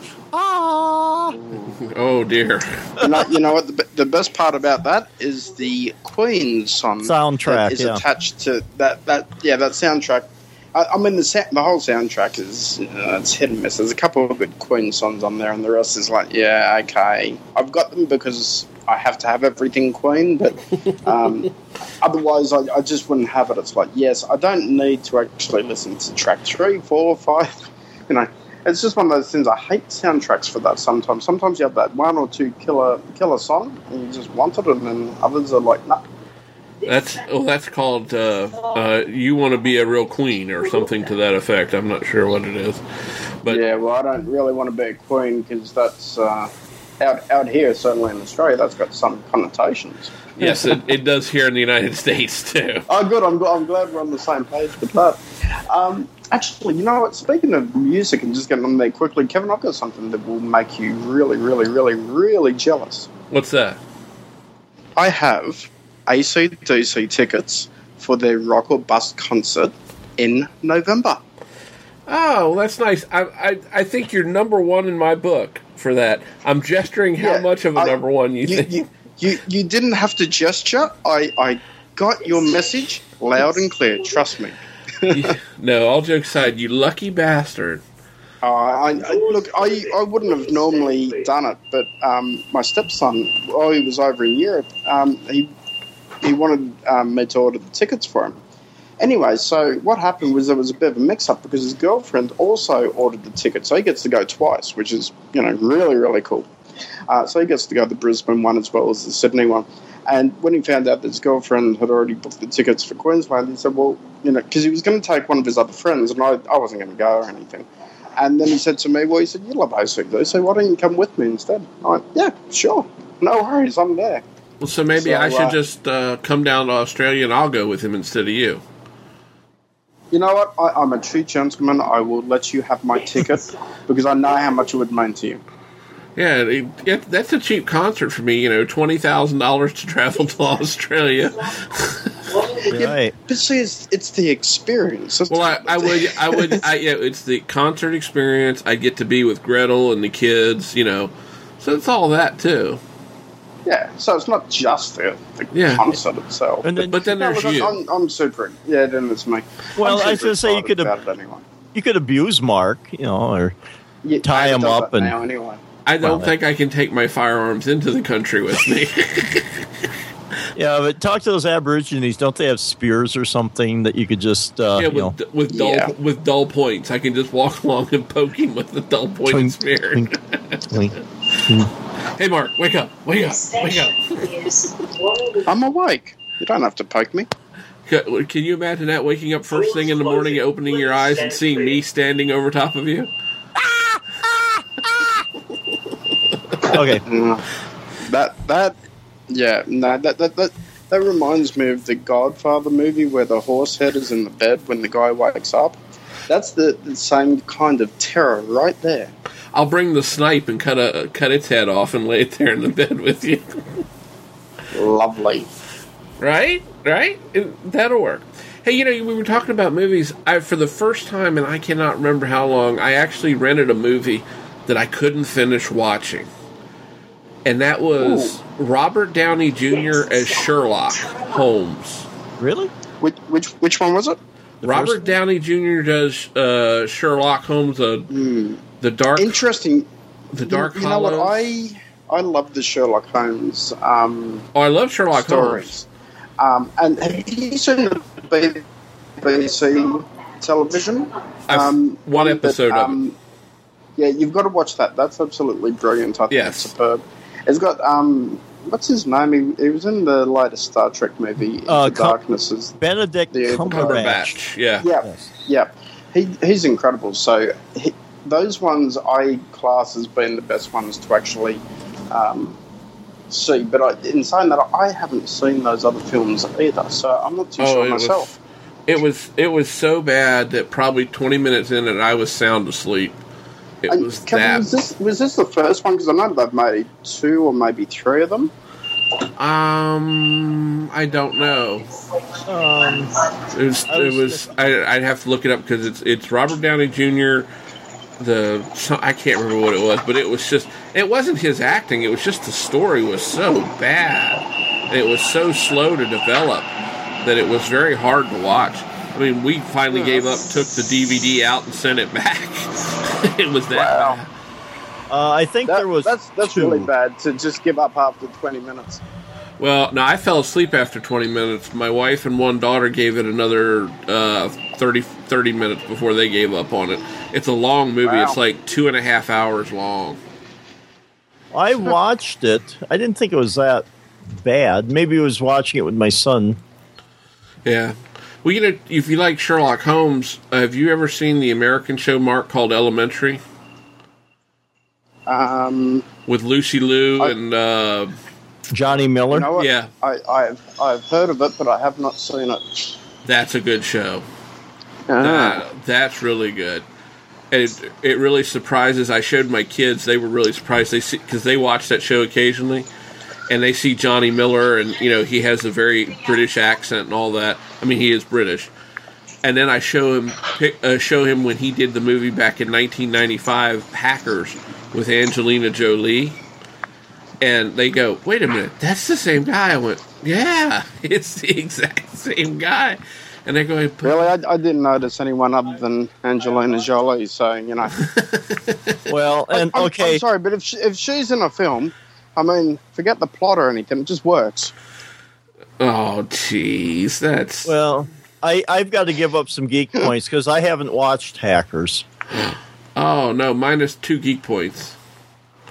<laughs> Oh dear. you, know, you know what? The, the best part about that is the Queen song Soundtrack, is yeah. attached to that. That yeah, that soundtrack. I, I mean, the sa- the whole soundtrack is uh, it's hit and miss. There's a couple of good Queen songs on there, and the rest is like, yeah, okay. I've got them because I have to have everything Queen, but <laughs> um, otherwise, I, I just wouldn't have it. It's like, yes, I don't need to actually listen to track three, four, five. <laughs> You know, it's just one of those things. I hate soundtracks for that. Sometimes, sometimes you have that one or two killer killer song, and you just want it, and then others are like, nah. That's oh, that's called uh, uh, "You Want to Be a Real Queen" or something to that effect. I'm not sure what it is, but yeah, well, I don't really want to be a queen because that's uh, out out here, certainly in Australia, that's got some connotations. yes, it, it does here in the United <laughs> States too. Oh, good. I'm, I'm glad we're on the same page with that. Um, actually, you know what? Speaking of music and just getting on there quickly, Kevin, I've got something that will make you really, really, really, really jealous. What's that? I have AC/DC tickets for their Rock or Bust concert in November. Oh, that's nice. I, I I think you're number one in my book for that. I'm gesturing how Yeah, much of a I- number one you, You, think. you, you, you didn't have to gesture. I, I got your message loud and clear. Trust me. <laughs> no, all jokes aside, you lucky bastard. Uh, I, I, look, I, I wouldn't have normally done it, but um, my stepson, while he was over in Europe, um, he he wanted um, me to order the tickets for him. Anyway, so what happened was there was a bit of a mix-up because his girlfriend also ordered the ticket, so he gets to go twice, which is you know really really cool. Uh, so he gets to go to the Brisbane one as well as the Sydney one. And when he found out that his girlfriend had already booked the tickets for Queensland, he said, "Well, you know, because he was going to take one of his other friends, and I, I wasn't going to go or anything." And then he said to me, "Well, he said you love ACD, so why don't you come with me instead?" I went, "Yeah, sure, no worries, I'm there." Well, so maybe So, I should uh, just uh, come down to Australia and I'll go with him instead of you. You know what? I, I'm a true gentleman. I will let you have my ticket <laughs> because I know how much it would mean to you. Yeah, it, it, that's a cheap concert for me. You know, twenty thousand dollars to travel to Australia. <laughs> Right. But see, it's, it's the experience. That's Well, I, I would, I would, <laughs> I, yeah, it's the concert experience. I get to be with Gretel and the kids. You know, so it's all that too. Yeah, so it's not just the, the Yeah. concert itself. And then- But then No, there's look, you. I'm, I'm super. Yeah, then it's me. Well, I'm was gonna say you could about have it anyway. you could abuse Mark, you know, or Yeah, tie David him up and- now anyway. I don't Well, think I can take my firearms into the country with me. <laughs> yeah. But talk to those Aborigines. Don't they have spears or something that you could just uh, yeah, you know? with, with dull Yeah. with dull points, I can just walk <laughs> along and poke him with the dull pointed twink, spear. twink, twink. Hey, Mark, wake up! Wake up! Wake up! <laughs> I'm awake. You don't have to poke me. Can can you imagine that waking up first thing in the morning, opening your eyes, and seeing me standing over top of you? <laughs> Okay. That that yeah no that that that that reminds me of the Godfather movie where the horse head is in the bed when the guy wakes up. That's the, the same kind of terror right there. I'll bring the snipe and cut a cut its head off and lay it there in the bed with you. Lovely. Right? Right? It- that'll work. Hey, you know, we were talking about movies. I, for the first time, and I cannot remember how long, I actually rented a movie that I couldn't finish watching. And that was Robert Downey Jr. as Sherlock Holmes. Really? Which which which one was it? Robert first- Downey Jr. does uh, Sherlock Holmes, uh, the dark, Interesting. the dark you know what? I I love the Sherlock Holmes um, oh, I love Sherlock stories. Um, and have you seen the BBC television? Um, one that, episode of it. um, Yeah, you've got to watch that. That's absolutely brilliant. I think Yes. it's superb. It's got um, what's his name? He, he was in the latest Star Trek movie, Into Uh, Com- Darknesses. Benedict The- Cumberbatch. Cumberbatch. Yeah. Yeah, Yes. yeah. He he's incredible. So he, those ones I class as being the best ones to actually um, see. But I, in saying that, I haven't seen those other films either, so I'm not too Oh, sure it was- myself. It was it was so bad that probably twenty minutes in it, I was sound asleep. It And was Kevin, that. was this was this the first one? Because I know they've made two or maybe three of them. Um, I don't know. Um, It was. I It was- was. I, I'd have to look it up because it's it's Robert Downey Jr. The so- I can't remember what it was, but it was just. It wasn't his acting. It was just the story was so bad. It was so slow to develop that it was very hard to watch. I mean, we finally gave up, took the DVD out, and sent it back. <laughs> it was that Wow. bad. uh, I think That- there was that's that's two. really bad to just give up after 20 minutes. Well, no, I fell asleep after 20 minutes. My wife and one daughter gave it another uh, 30, 30 minutes before they gave up on it. It's a long movie. Wow. It's like two and a half hours long. I watched it. I didn't think it was that bad. Maybe I was watching it with my son. Yeah. Well, you know, if you like Sherlock Holmes, uh, have you ever seen the American show, Mark, called Elementary? Um, With Lucy Liu I- and, uh, Jonny Miller. you know? Yeah. I, I've I've heard of it, but I have not seen it. that's a good show. Ah. That, that's really good. And it, it really surprises. I showed my kids; they were really surprised. They see because they watch that show occasionally, and they see Jonny Miller, and you know he has a very British accent and all that. I mean, he is British. And then I show him uh, show him when he did the movie back in 1995, Hackers, with Angelina Jolie. And they go, "Wait a minute, that's the same guy." I went, "Yeah, <laughs> it's the exact same guy." And they're going, Really, I, I didn't notice anyone other than Angelina Jolie. So you know, <laughs> Well, and I'm, okay, I'm sorry, but if she, if she's in a film, I mean, forget the plot or anything. It just works. Oh, jeez, that's well, I I've got to give up some geek <laughs> points because I haven't watched Hackers. oh no, minus two geek points.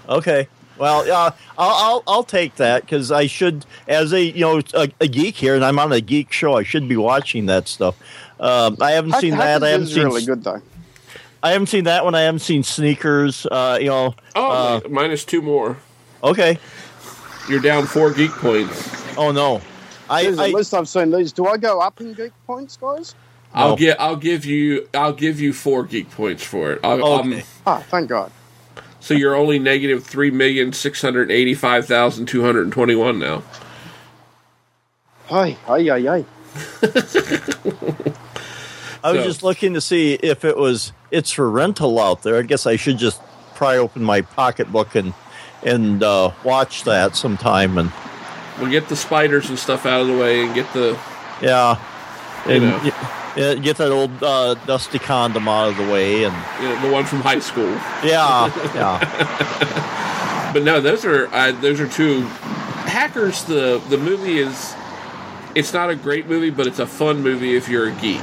Okay. Well, uh, I'll, I'll I'll take that because I should, as a you know a, a geek here, and I'm on a geek show. I should be watching that stuff. Um, I haven't seen that. I haven't is seen. really good though. I haven't seen that one. I haven't seen Sneakers. Uh, you know. Oh, uh, minus two more. Okay. You're down four geek points. Oh no. I, Jeez, I at least I've seen these. Do I go up in geek points, guys? I'll No. get. I'll give you. I'll give you four geek points for it. I'll, Okay. um, Ah, thank God. so you're only negative three million six hundred eighty-five thousand two hundred twenty-one now. Hi, hi, hey, hey. <laughs> I was So- just looking to see if it was it's for rental out there. I guess I should just pry open my pocketbook and and uh, watch that sometime. And We'll get the spiders and stuff out of the way and get the. yeah, You and know. y- get that old uh, dusty condom out of the way. And You know, the one from high school. yeah, <laughs> yeah, But no, those are uh, those are two hackers. The the movie is it's not a great movie, but it's a fun movie if you're a geek.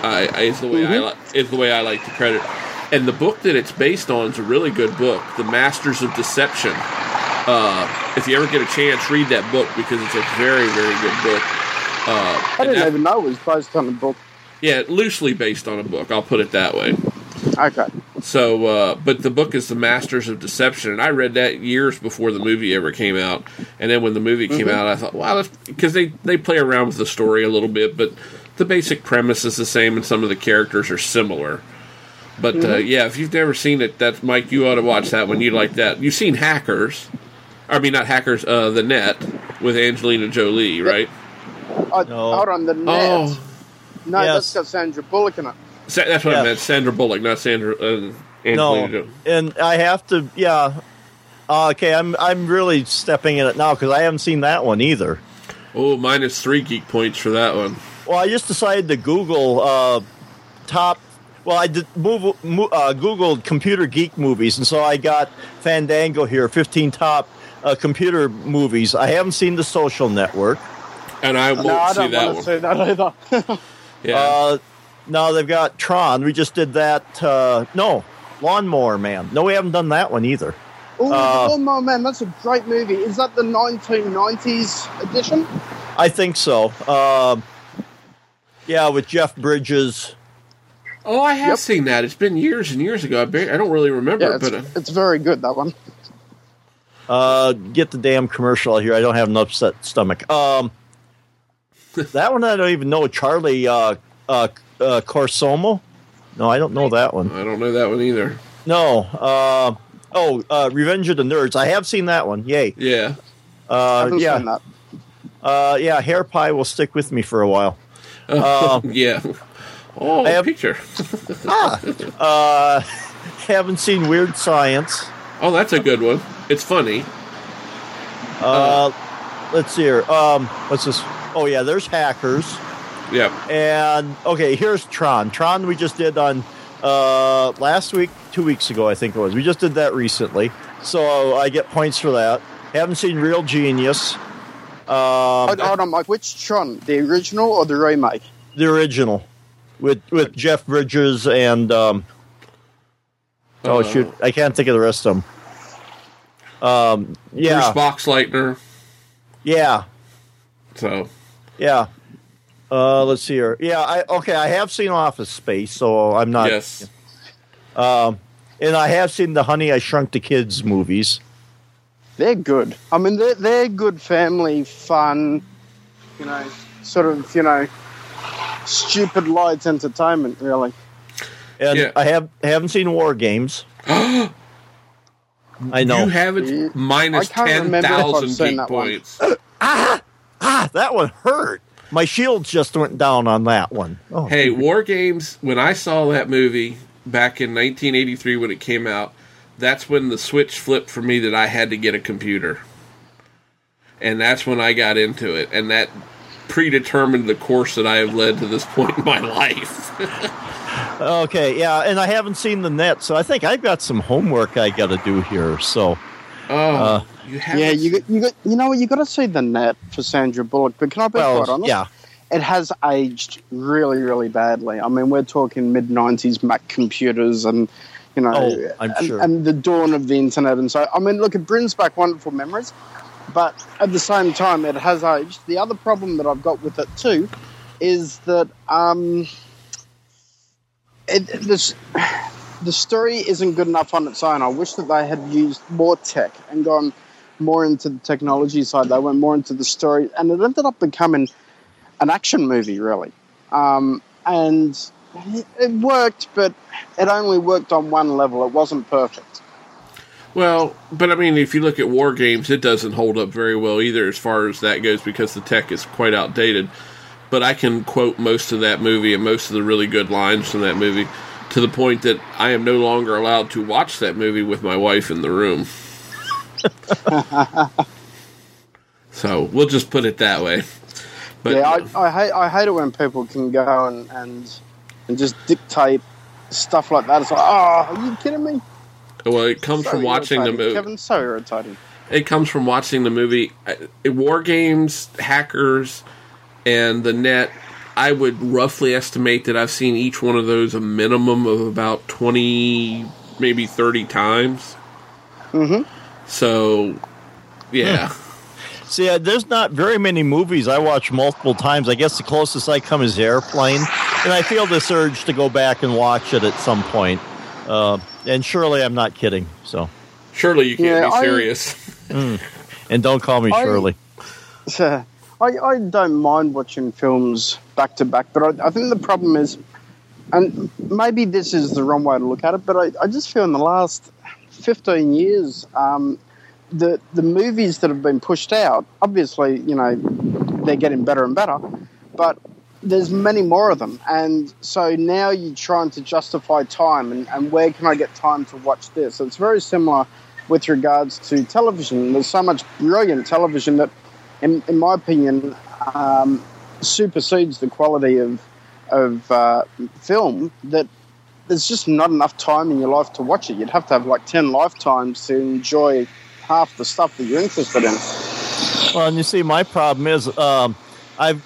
I, I is the way I li- is the way I like to credit. And the book that it's based on is a really good book, The Masters of Deception. Uh, if you ever get a chance, read that book because it's a very very good book. Uh, I didn't that- even know it was based on a book. yeah, loosely based on a book. I'll put it that way. Okay. So, uh, but the book is The Masters of Deception, and I read that years before the movie ever came out. And then when the movie came out, I thought, wow, because they they play around with the story a little bit, but the basic premise is the same, and some of the characters are similar. But uh, yeah, if you've never seen it, that's Mike. You ought to watch that one. You like that? You've seen Hackers? I mean, not Hackers. Uh, the Net with Angelina Jolie, right? Uh, No. Hold on, the net. Oh, no, Yes. that's got Sandra Bullock in it. Sa- that's what I meant. Sandra Bullock, not Sandra. Uh, Angelina no, Jolie. and I have to, yeah. Uh, okay, I'm I'm really stepping in it now because I haven't seen that one either. Oh, minus three geek points for that one. Well, I just decided to Google uh, top. Well, I did move, mo- uh, Googled computer geek movies, and so I got Fandango here, 15 top uh, computer movies. I haven't seen The Social Network. And I won't no, I see don't that want one. to see that either. <laughs> Yeah. Uh, now they've got Tron. We just did that. Uh, no, Lawnmower Man. No, we haven't done that one either. Oh, Uh, Lawnmower Man, that's a great movie. Is that the 1990s edition? I think so. Um yeah, with Jeff Bridges. Oh, I have yep. seen that. It's been years and years ago. I, bar- I don't really remember, Yeah, it's, but uh, it's very good, that one. Uh, get the damn commercial out here. I don't have an upset stomach. Um, <laughs> that one I don't even know. Charlie uh, uh, uh, Corsomo. No, I don't know that one. I don't know that one either. No. Uh, oh, uh, Revenge of the Nerds. I have seen that one. Yay. Yeah. I Uh, haven't yeah. seen that. Uh, yeah. Hair pie will stick with me for a while. <laughs> Yeah. Oh, I have- picture. <laughs> Uh, <laughs> haven't seen Weird Science. Oh, that's a good one. It's funny. Uh, let's see here. Um, what's this? Oh yeah, there's Hackers. Yeah. And okay, here's Tron. Tron we just did on uh, last week, two weeks ago, I think it was. We just did that recently, so I get points for that. Haven't seen Real Genius, Hold, hold on, Mike. Which Tron? The original or the remake? the original, with with Jeff Bridges and um, oh Uh, shoot, I can't think of the rest of them. Um, yeah, Bruce Boxleitner. yeah, So, yeah. Uh, let's see here. Yeah, I okay. I have seen Office Space, so I'm not. yes. Um, And I have seen the Honey I Shrunk the Kids movies. They're good. I mean, they're, they're good family, fun, you know, sort of, you know, stupid light entertainment, really. And Yeah. I have haven't seen War Games. <gasps> I know. You have it Yeah. minus I can't remember if I've 10,000 seen geek that one. points. <laughs> ah, that one hurt. My shield just went down on that one. Oh, Hey, War Games, when I saw that movie back in 1983 when it came out, that's when the switch flipped for me that I had to get a computer. And that's when I got into it. And that predetermined the course that I have led to this point in my life. <laughs> okay, yeah, and I haven't seen the net, so I think I've got some homework I got to do here. So, Oh, uh, you have Yeah, you got, you got, you know? You got to see the net for Sandra Bullock. But can I be quite well, honest? yeah, it has aged really, really badly. I mean, we're talking mid '90s Mac computers, and you know, Oh, I'm and, sure. and the dawn of the internet. And so, I mean, look, it brings back wonderful memories, but at the same time, it has aged. The other problem that I've got with it too is that um, it, this. The story isn't good enough on its own. I wish that they had used more tech and gone more into the technology side. They went more into the story, and it ended up becoming an action movie, really. Um, and it- it worked, but it only worked on one level. It wasn't perfect. Well, but I mean, if you look at War Games, it doesn't hold up very well either as far as that goes because the tech is quite outdated. But I can quote most of that movie and most of the really good lines from that movie to the point that I am no longer allowed to watch that movie with my wife in the room. <laughs> so we'll just put it that way. But yeah, I, I hate I hate it when people can go and, and and just dictate stuff like that. It's like, oh, are you kidding me? Well, it comes So from watching the movie. Kevin, so irritating. It comes from watching the movie uh, War Games, Hackers, and the Net. I would roughly estimate that I've seen each one of those a minimum of about twenty, maybe thirty times. Mm-hmm. So, yeah, see, uh, there's not very many movies I watch multiple times. I guess the closest I come is Airplane, and I feel this urge to go back and watch it at some point. Uh, and surely I'm not kidding. So, surely you can't Yeah, be I- serious. <laughs> <laughs> and don't call me I- Shirley. <laughs> I, I don't mind watching films back to back, but I, I think the problem is, and maybe this is the wrong way to look at it, but I, I just feel in the last 15 years, um, the, the movies that have been pushed out, obviously, you know, they're getting better and better, but there's many more of them. And so now you're trying to justify time and, and where can I get time to watch this? It's very similar with regards to television. There's so much brilliant television that, in, in my opinion, um, supersedes the quality of of uh, film that there's just not enough time in your life to watch it. You'd have to have like 10 lifetimes to enjoy half the stuff that you're interested in. Well, and you see, my problem is um, I've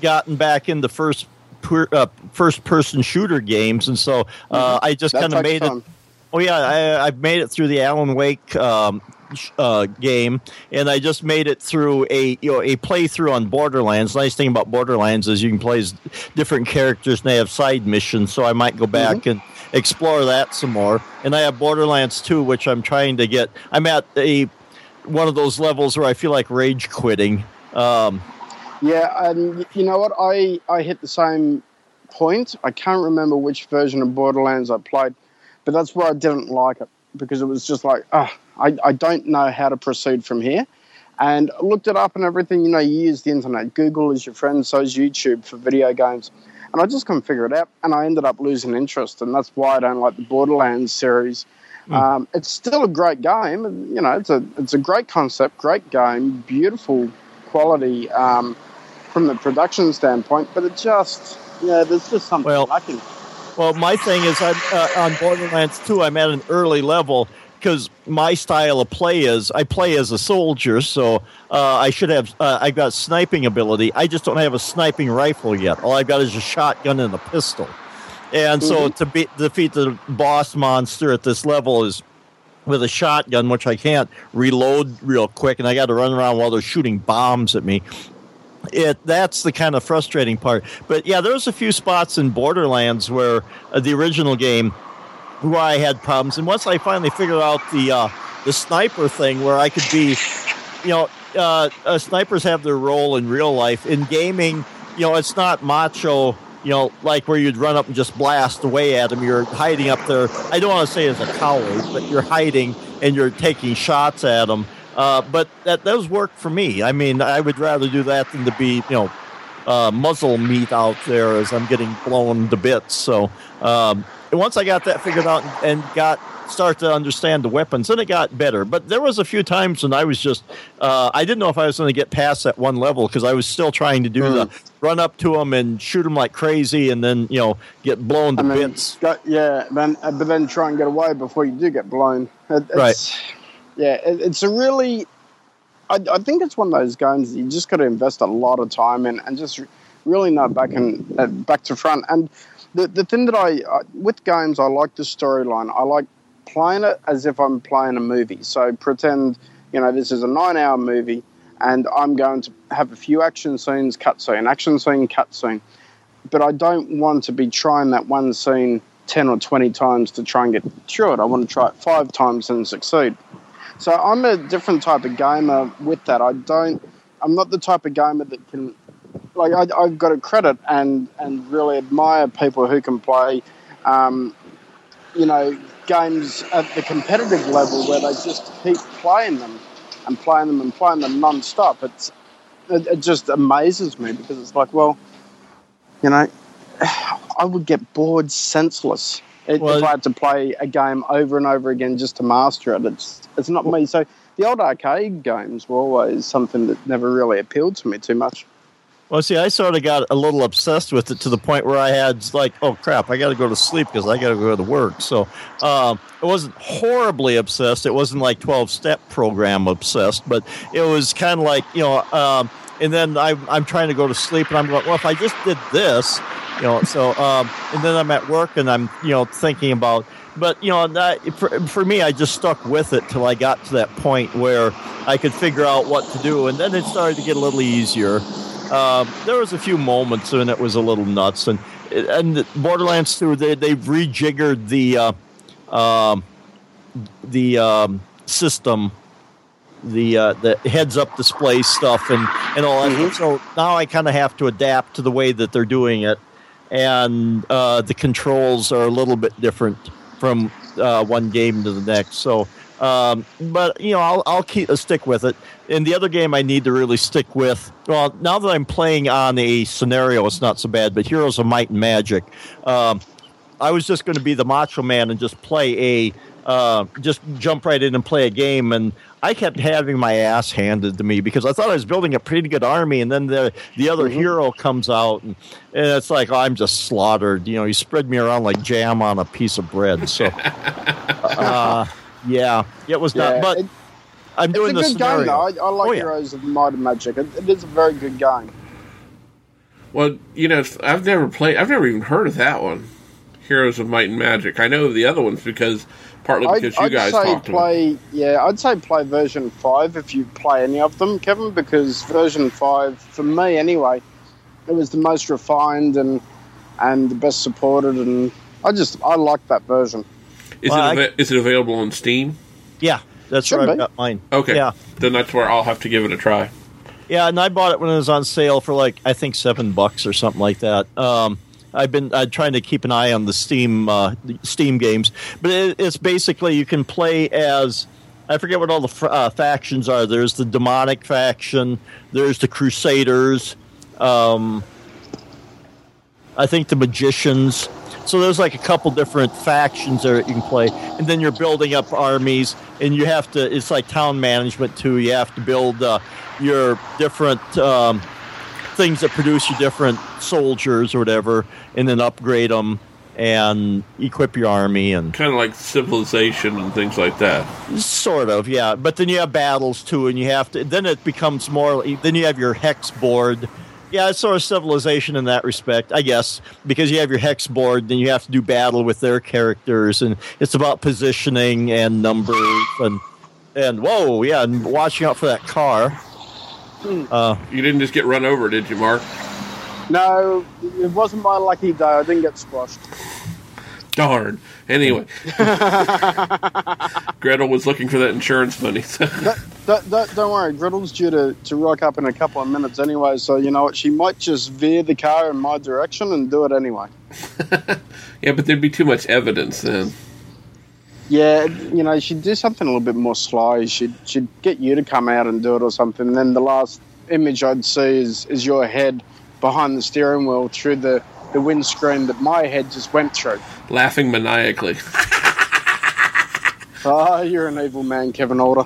gotten back into first per, uh, first person shooter games, and so uh, mm-hmm. I just kind of made it. Oh yeah, I, I've made it through the Alan Wake um, uh, game, and I just made it through a you know a playthrough on Borderlands. Nice thing about Borderlands is you can play as different characters and they have side missions. So I might go back mm-hmm. and explore that some more. And I have Borderlands 2, which I'm trying to get. I'm at a one of those levels where I feel like rage quitting. Um, yeah, and you know what? I I hit the same point. I can't remember which version of Borderlands I played, but that's where I didn't like it because it was just like, ah, oh, I, I don't know how to proceed from here. And I looked it up and everything. You know, you use the internet. Google is your friend, so is YouTube for video games. And I just couldn't figure it out. And I ended up losing interest. And that's why I don't like the Borderlands series. Mm. Um, it's still a great game. You know, it's a, it's a great concept, great game, beautiful quality um, from the production standpoint. But it just, yeah, there's just something well, lacking. Well, my thing is, I'm uh, on Borderlands 2. I'm at an early level because my style of play is I play as a soldier, so uh, I should have uh, I got sniping ability. I just don't have a sniping rifle yet. All I've got is a shotgun and a pistol. And mm-hmm. so to be, defeat the boss monster at this level is with a shotgun, which I can't reload real quick, and I got to run around while they're shooting bombs at me it that's the kind of frustrating part. But yeah, there's a few spots in Borderlands where uh, the original game where I had problems, and once I finally figured out the uh, the sniper thing, where I could be, you know, uh, uh snipers have their role in real life. In gaming, you know, it's not macho. You know, like where you'd run up and just blast away at them. You're hiding up there. I don't want to say as a coward, but you're hiding and you're taking shots at them uh, but that does work for me. I mean, I would rather do that than to be, you know, uh, muzzle meat out there as I'm getting blown to bits. So um, once I got that figured out and, got start to understand the weapons, then it got better. But there was a few times when I was just uh, I didn't know if I was going to get past that one level because I was still trying to do mm. the run up to them and shoot them like crazy, and then you know get blown to bits. Got, yeah, then uh, but then try and get away before you do get blown. It, right yeah, it, it's a really. I, I, think it's one of those games that you just got to invest a lot of time in and just really know back and uh, back to front. And the the thing that I uh, with games, I like the storyline. I like playing it as if I'm playing a movie. So pretend you know this is a nine hour movie, and I'm going to have a few action scenes, cut scene, action scene, cut scene. But I don't want to be trying that one scene 10 or 20 times to try and get through it. I want to try it five times and succeed. So I'm a different type of gamer with that. I don't. I'm not the type of gamer that can. Like I, have got to credit and and really admire people who can play, um, you know, games at the competitive level where they just keep playing them and playing them and playing them non-stop. It's it, it just amazes me because it's like, well, you know, <sighs> I would get bored senseless if well, I had to play a game over and over again just to master it. It's it's not me. So the old arcade games were always something that never really appealed to me too much. Well, see, I sort of got a little obsessed with it to the point where I had like, oh crap, I got to go to sleep because I got to go to work. So um, it wasn't horribly obsessed. It wasn't like twelve step program obsessed, but it was kind of like you know. Um, and then I, I'm trying to go to sleep, and I'm going, well, if I just did this, you know. So um, and then I'm at work, and I'm you know thinking about but you know that for, for me i just stuck with it till i got to that point where i could figure out what to do and then it started to get a little easier uh, there was a few moments when it was a little nuts and and borderlands 2 they, they've rejiggered the uh, uh, the um, system the uh, the heads up display stuff and and all that mm-hmm. so now i kind of have to adapt to the way that they're doing it and uh, the controls are a little bit different from uh, one game to the next. So, um, but you know, I'll, I'll keep uh, stick with it. And the other game I need to really stick with. Well, now that I'm playing on a scenario, it's not so bad. But Heroes of Might and Magic, um, I was just going to be the Macho Man and just play a uh, just jump right in and play a game. And I kept having my ass handed to me because I thought I was building a pretty good army, and then the the other Mm-hmm. hero comes out, and, and it's like oh, I'm just slaughtered. You know, he spread me around like jam on a piece of bread. So, <laughs> uh, yeah, it was not. But it- I'm It's doing a the good game, though. I, I like Oh, yeah. Heroes of Might and Magic. It, it is a very good game. Well, you know, I've never played. I've never even heard of that one. Heroes of Might and Magic. I know of the other ones because partly I'd, because you I'd guys say talked about. play, yeah, I'd say play version five if you play any of them, Kevin, because version five, for me anyway, it was the most refined and and the best supported, and I just I like that version. Is Well, it I- is it available on Steam? Yeah, that's Should where be. I've got mine. Okay, Yeah. then that's where I'll have to give it a try. Yeah, and I bought it when it was on sale for like I think seven bucks or something like that. Um, I've been uh, trying to keep an eye on the Steam uh, Steam games, but it, it's basically you can play as I forget what all the uh, factions are. There's the demonic faction. There's the Crusaders. Um, I think the magicians. So there's like a couple different factions there that you can play, and then you're building up armies, and you have to. It's like town management too. You have to build uh, your different um, things that produce you different soldiers or whatever, and then upgrade them and equip your army and Kind of like Civilization and things like that. Sort of, yeah. But then you have battles too, and you have to. Then it becomes more. Then you have your hex board. Yeah, it's sort of civilization in that respect, I guess, because you have your hex board, then you have to do battle with their characters, and it's about positioning and numbers and and whoa, yeah, and watching out for that car. Uh, You didn't just get run over, did you, Mark? No, it wasn't my lucky day. I didn't get squashed. Darn. Anyway, <laughs> Gretel was looking for that insurance money. so- Don't, don't, don't worry, Gretel's due to, to rock up in a couple of minutes anyway, so you know what? She might just veer the car in my direction and do it anyway. <laughs> yeah, but there'd be too much evidence then. Yeah, you know, she'd do something a little bit more sly. She'd she'd get you to come out and do it or something. And then the last image I'd see is, is your head behind the steering wheel through the, the windscreen that my head just went through. Laughing maniacally. Ah, you're an evil man, Kevin Alder.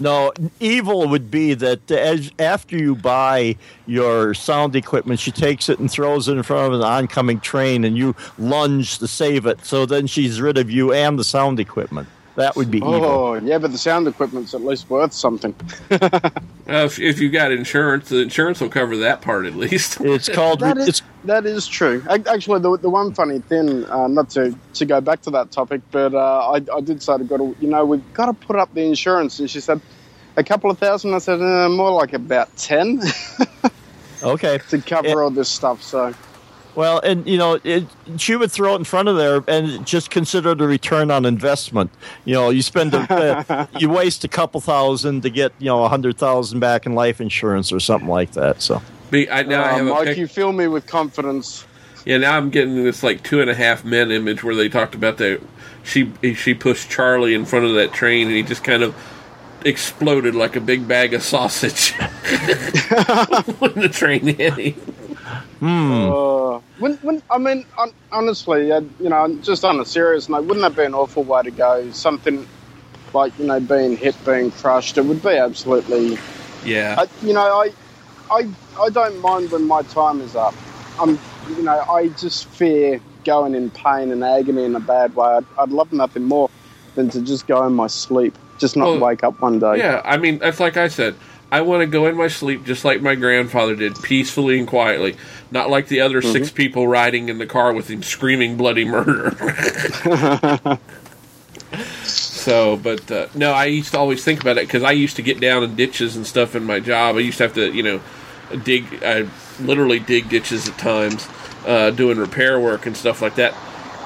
No, evil would be that as after you buy your sound equipment, she takes it and throws it in front of an oncoming train, and you lunge to save it. So then she's rid of you and the sound equipment. That would be evil. Oh, yeah, but the sound equipment's at least worth something. <laughs> Uh, if, if you got insurance, the insurance will cover that part at least. It's called. That is, it's that is true. Actually, the, the one funny thing, uh, not to, to go back to that topic, but uh, I, I did say to God, you know, we've got to put up the insurance. And she said, a couple of thousand. I said, uh, more like about 10 <laughs> okay. to cover all this stuff. So, Well, and you know, it, she would throw it in front of there and just consider the return on investment. You know, you spend a, <laughs> you waste a couple thousand to get you know a hundred thousand back in life insurance or something like that. So Me, I, now I uh, have a Mike, pic- you fill me with confidence. yeah. Now I'm getting this like two and a half men image where they talked about that. She she pushed Charlie in front of that train and he just kind of exploded like a big bag of sausage <laughs> when the train hit him. Uh, when, when, I mean, on, honestly, uh, you know, just on a serious note, wouldn't that be an awful way to go? Something like, you know, being hit, being crushed, it would be absolutely Yeah. I, you know, I, I, I don't mind when my time is up. I'm, you know, I just fear going in pain and agony in a bad way. I'd, I'd love nothing more than to just go in my sleep, just not Well, wake up one day. Yeah, I mean, that's like I said. I want to go in my sleep just like my grandfather did, peacefully and quietly, not like the other six people riding in the car with him screaming bloody murder. <laughs> so, but uh, no, I used to always think about it because I used to get down in ditches and stuff in my job. I used to have to, you know, dig, I literally dig ditches at times, uh, doing repair work and stuff like that.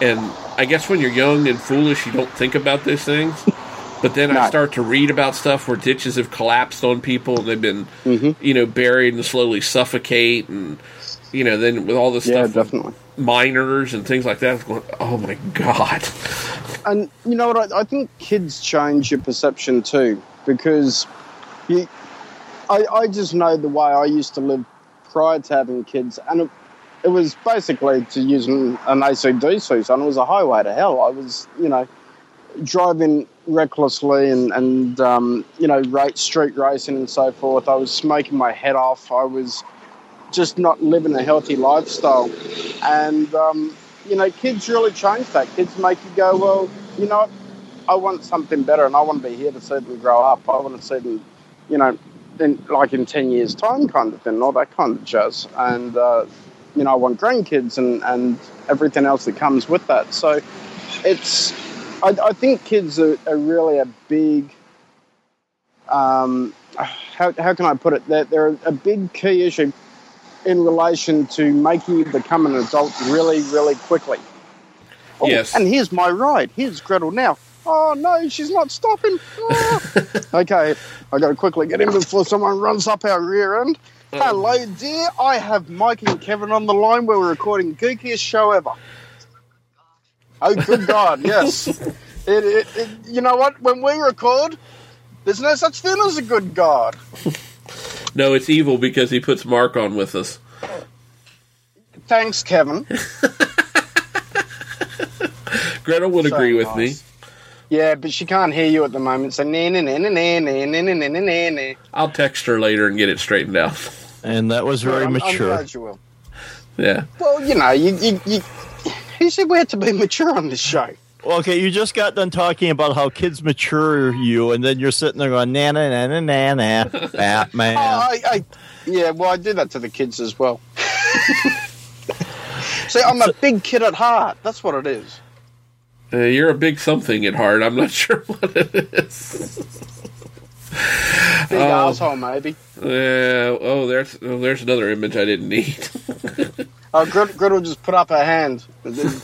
And I guess when you're young and foolish, you don't think about these things. <laughs> But then I start to read about stuff where ditches have collapsed on people and they've been, Mm-hmm. you know, buried and slowly suffocate, and you know, then with all this Yeah, stuff, definitely. miners and things like that, going, oh my god, <laughs> And you know what? I, I think kids change your perception too, because you, I, I just know the way I used to live prior to having kids, and it, it was basically to use an, an AC/DC, son. It was a highway to hell. I was, you know, driving recklessly and and um, you know rate street racing and so forth. I was smoking my head off. I was just not living a healthy lifestyle, and um, you know kids really change that. Kids make you go, well, you know, I want something better, and I want to be here to see them grow up. I want to see them, you know, in like in ten years' time, kind of thing, all that kind of jazz, and. Uh, you know, I want grandkids and, and everything else that comes with that. So it's, I, I think kids are, are, really a big, um, how, how can I put it? They're, they're a big key issue in relation to making you become an adult really, really quickly. Oh, yes. And here's my ride. Here's Gretel now. Oh no, she's not stopping. Oh. <laughs> okay, I got to quickly get in before someone runs up our rear end. Mm. Hello, dear. I have Mike and Kevin on the line. Where we're recording geekiest show ever. Oh, good God! Yes. <laughs> It, it, it, you know what? When we record, there's no such thing as a good God. <laughs> no, it's evil because he puts Mark on with us. Thanks, Kevin. Gretel would so agree with me. Yeah, but she can't hear you at the moment. So nah, nah, nah, nah, nah, nah, nah, nah, nah. I'll text her later and get it straightened out. And that was very I'm, mature. I'm glad you will. Yeah. Well, you know, you, you, you, he said we had to be mature on this show. Well, okay, you just got done talking about how kids mature you, and then you're sitting there going, na na na na na na, Batman. Oh, I, I, yeah, well, I do that to the kids as well. See, I'm a big kid at heart. That's what it is. Uh, you're a big something at heart. I'm not <laughs> sure what it is. Big um, asshole, maybe. Uh, oh, there's oh, there's another image I didn't need. <laughs> oh, Grit, Gretel just put up her hand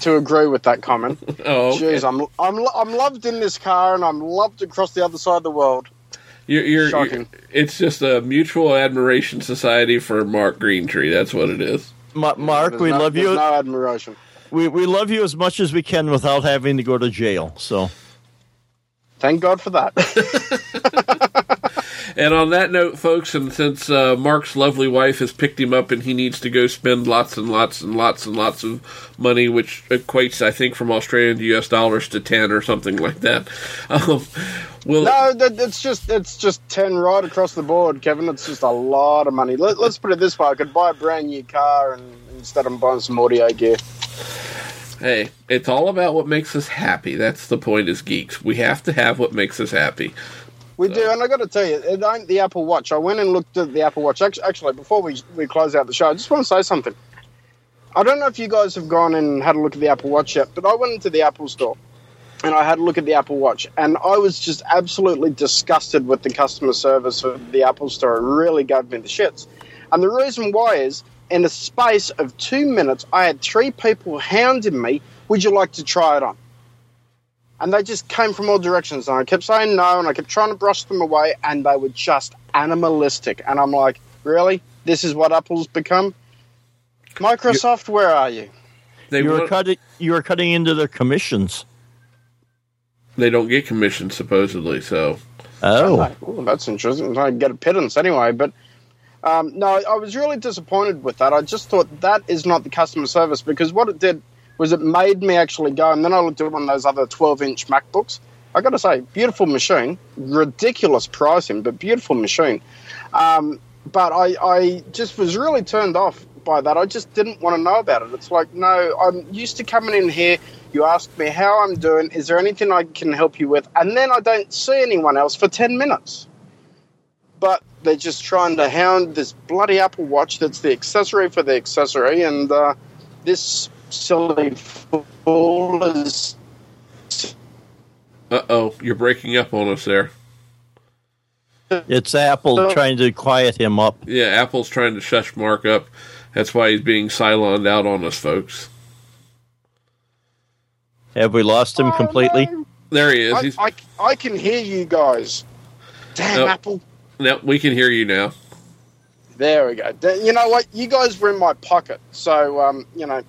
to agree with that comment. <laughs> Oh, okay. jeez, I'm I'm I'm loved in this car, and I'm loved across the other side of the world. You're, you're, Shocking. You're, it's just a mutual admiration society for Mark Greentree. That's what it is. Ma- Mark, there's we no, love you. No admiration. We we love you as much as we can without having to go to jail. So. Thank God for that. <laughs> and on that note, folks, and since uh, Mark's lovely wife has picked him up and he needs to go spend lots and lots and lots and lots of money, which equates, I think, from Australian to US dollars to 10 or something like that. <laughs> Um, well, no, it's just it's just 10 right across the board, Kevin. It's just a lot of money. Let, us put it this way I could buy a brand new car and instead of buying some audio gear. Hey, it's all about what makes us happy. That's the point as geeks. We have to have what makes us happy. We so. do, and I got to tell you, it ain't the Apple Watch. I went and looked at the Apple Watch. Actually, before we, we close out the show, I just want to say something. I don't know if you guys have gone and had a look at the Apple Watch yet, but I went into the Apple store and I had a look at the Apple Watch, and I was just absolutely disgusted with the customer service of the Apple store. It really gave me the shits. And the reason why is in a space of two minutes, I had three people hounding me, Would you like to try it on? And they just came from all directions. And I kept saying no, and I kept trying to brush them away, and they were just animalistic. And I'm like, Really? This is what Apple's become? Microsoft, where are you? They you were cutting. You were cutting into their commissions. They don't get commissions supposedly. So. Oh, Ooh, that's interesting. I get a pittance anyway, but um, no, I was really disappointed with that. I just thought that is not the customer service because what it did was it made me actually go. And then I looked at one of those other 12 inch MacBooks. I got to say, beautiful machine, ridiculous pricing, but beautiful machine. Um, but I, I just was really turned off by that. I just didn't want to know about it. It's like, no, I'm used to coming in here. You ask me how I'm doing. Is there anything I can help you with? And then I don't see anyone else for 10 minutes. But they're just trying to hound this bloody Apple Watch that's the accessory for the accessory, and uh, this silly fool is. Uh oh, you're breaking up on us there. It's Apple trying to quiet him up. Yeah, Apple's trying to shush Mark up. That's why he's being silent out on us, folks. Have we lost him oh, completely? No. There he is. I, I, I, can hear you guys. Damn, nope. Apple. Yep, we can hear you now. There we go. You know what? You guys were in my pocket, so um, you know,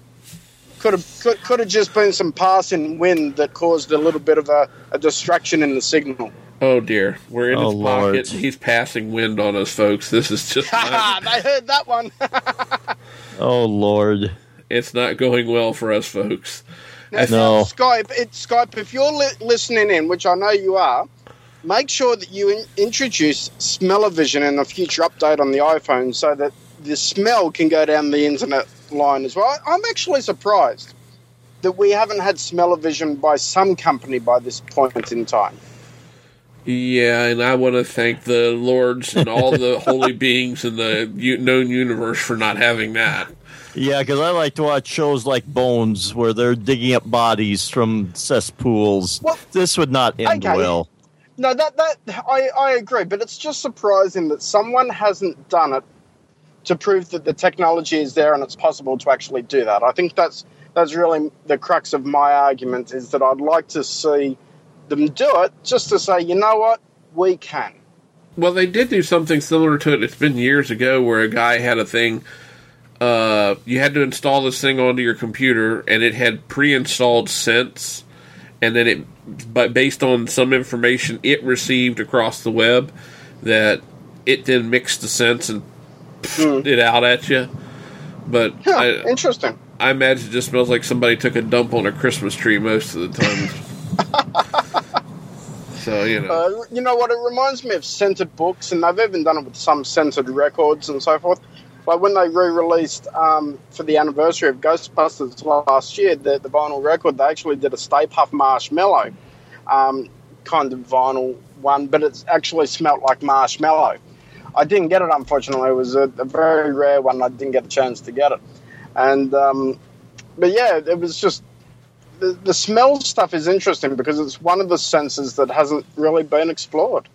could have could, could have just been some passing wind that caused a little bit of a, a distraction in the signal. Oh dear, we're in oh, his Lord. pocket. He's passing wind on us, folks. This is just. <laughs> not... they heard that one. <laughs> oh Lord, it's not going well for us, folks. Now, No. Skype, it's Skype. If you're li- listening in, which I know you are, make sure that you in- introduce smell-o-vision in a future update on the iPhone, so that the smell can go down the internet line as well. I- I'm actually surprised that we haven't had smell-o-vision by some company by this point in time. Yeah, and I want to thank the lords and all the <laughs> holy beings in the u- known universe for not having that. Yeah, because I like to watch shows like Bones, where they're digging up bodies from cesspools. Well, this would not end okay. well. No, that that I, I agree, but it's just surprising that someone hasn't done it to prove that the technology is there and it's possible to actually do that. I think that's that's really the crux of my argument is that I'd like to see them do it just to say, you know what, we can. Well, they did do something similar to it. It's been years ago where a guy had a thing. Uh, you had to install this thing onto your computer, and it had pre-installed scents, and then it, but based on some information it received across the web, that it then mixed the scents and pfft it out at you. But Huh, I, interesting. I imagine it just smells like somebody took a dump on a Christmas tree most of the time. <laughs> so you know. Uh, you know what? It reminds me of scented books, and they've even done it with some scented records and so forth. Like when they re-released um, for the anniversary of Ghostbusters last year, the, the vinyl record, they actually did a Stay Puft Marshmallow um, kind of vinyl one, but it actually smelt like marshmallow. I didn't get it, unfortunately. It was a, a very rare one. I didn't get a chance to get it, and um, but yeah, it was just the, the smell stuff is interesting because it's one of the senses that hasn't really been explored.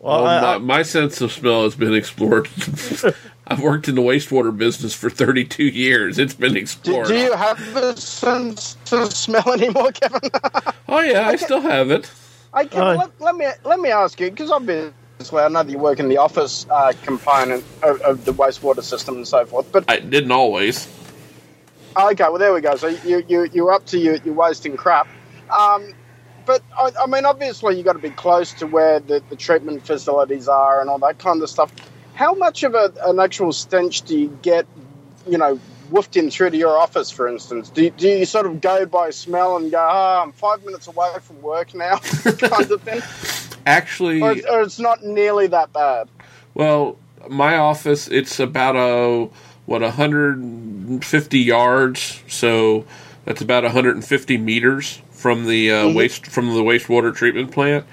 Well, Well, I- my, I- my sense of smell has been explored. <laughs> I've worked in the wastewater business for 32 years. It's been Do, explored. do you have the sense of smell <laughs> anymore, Kevin? oh yeah, I still have it. I can, Uh, let, let me let me ask you because obviously I know that you work in the office uh, component of, of the wastewater system and so forth. But I didn't always. okay, well there we go. So you you you're up to your, your wasting crap. Um, but I, I mean, obviously you've got to be close to where the, the treatment facilities are and all that kind of stuff. How much of a, an actual stench do you get? You know, woofed in through to your office, for instance. Do, do you sort of go by smell and go, "Ah, I'm five minutes away from work now," <laughs> kind of thing, Actually, or, or it's not nearly that bad? well, my office it's about a what 150 yards, so that's about 150 meters from the uh, waste from the wastewater treatment plant.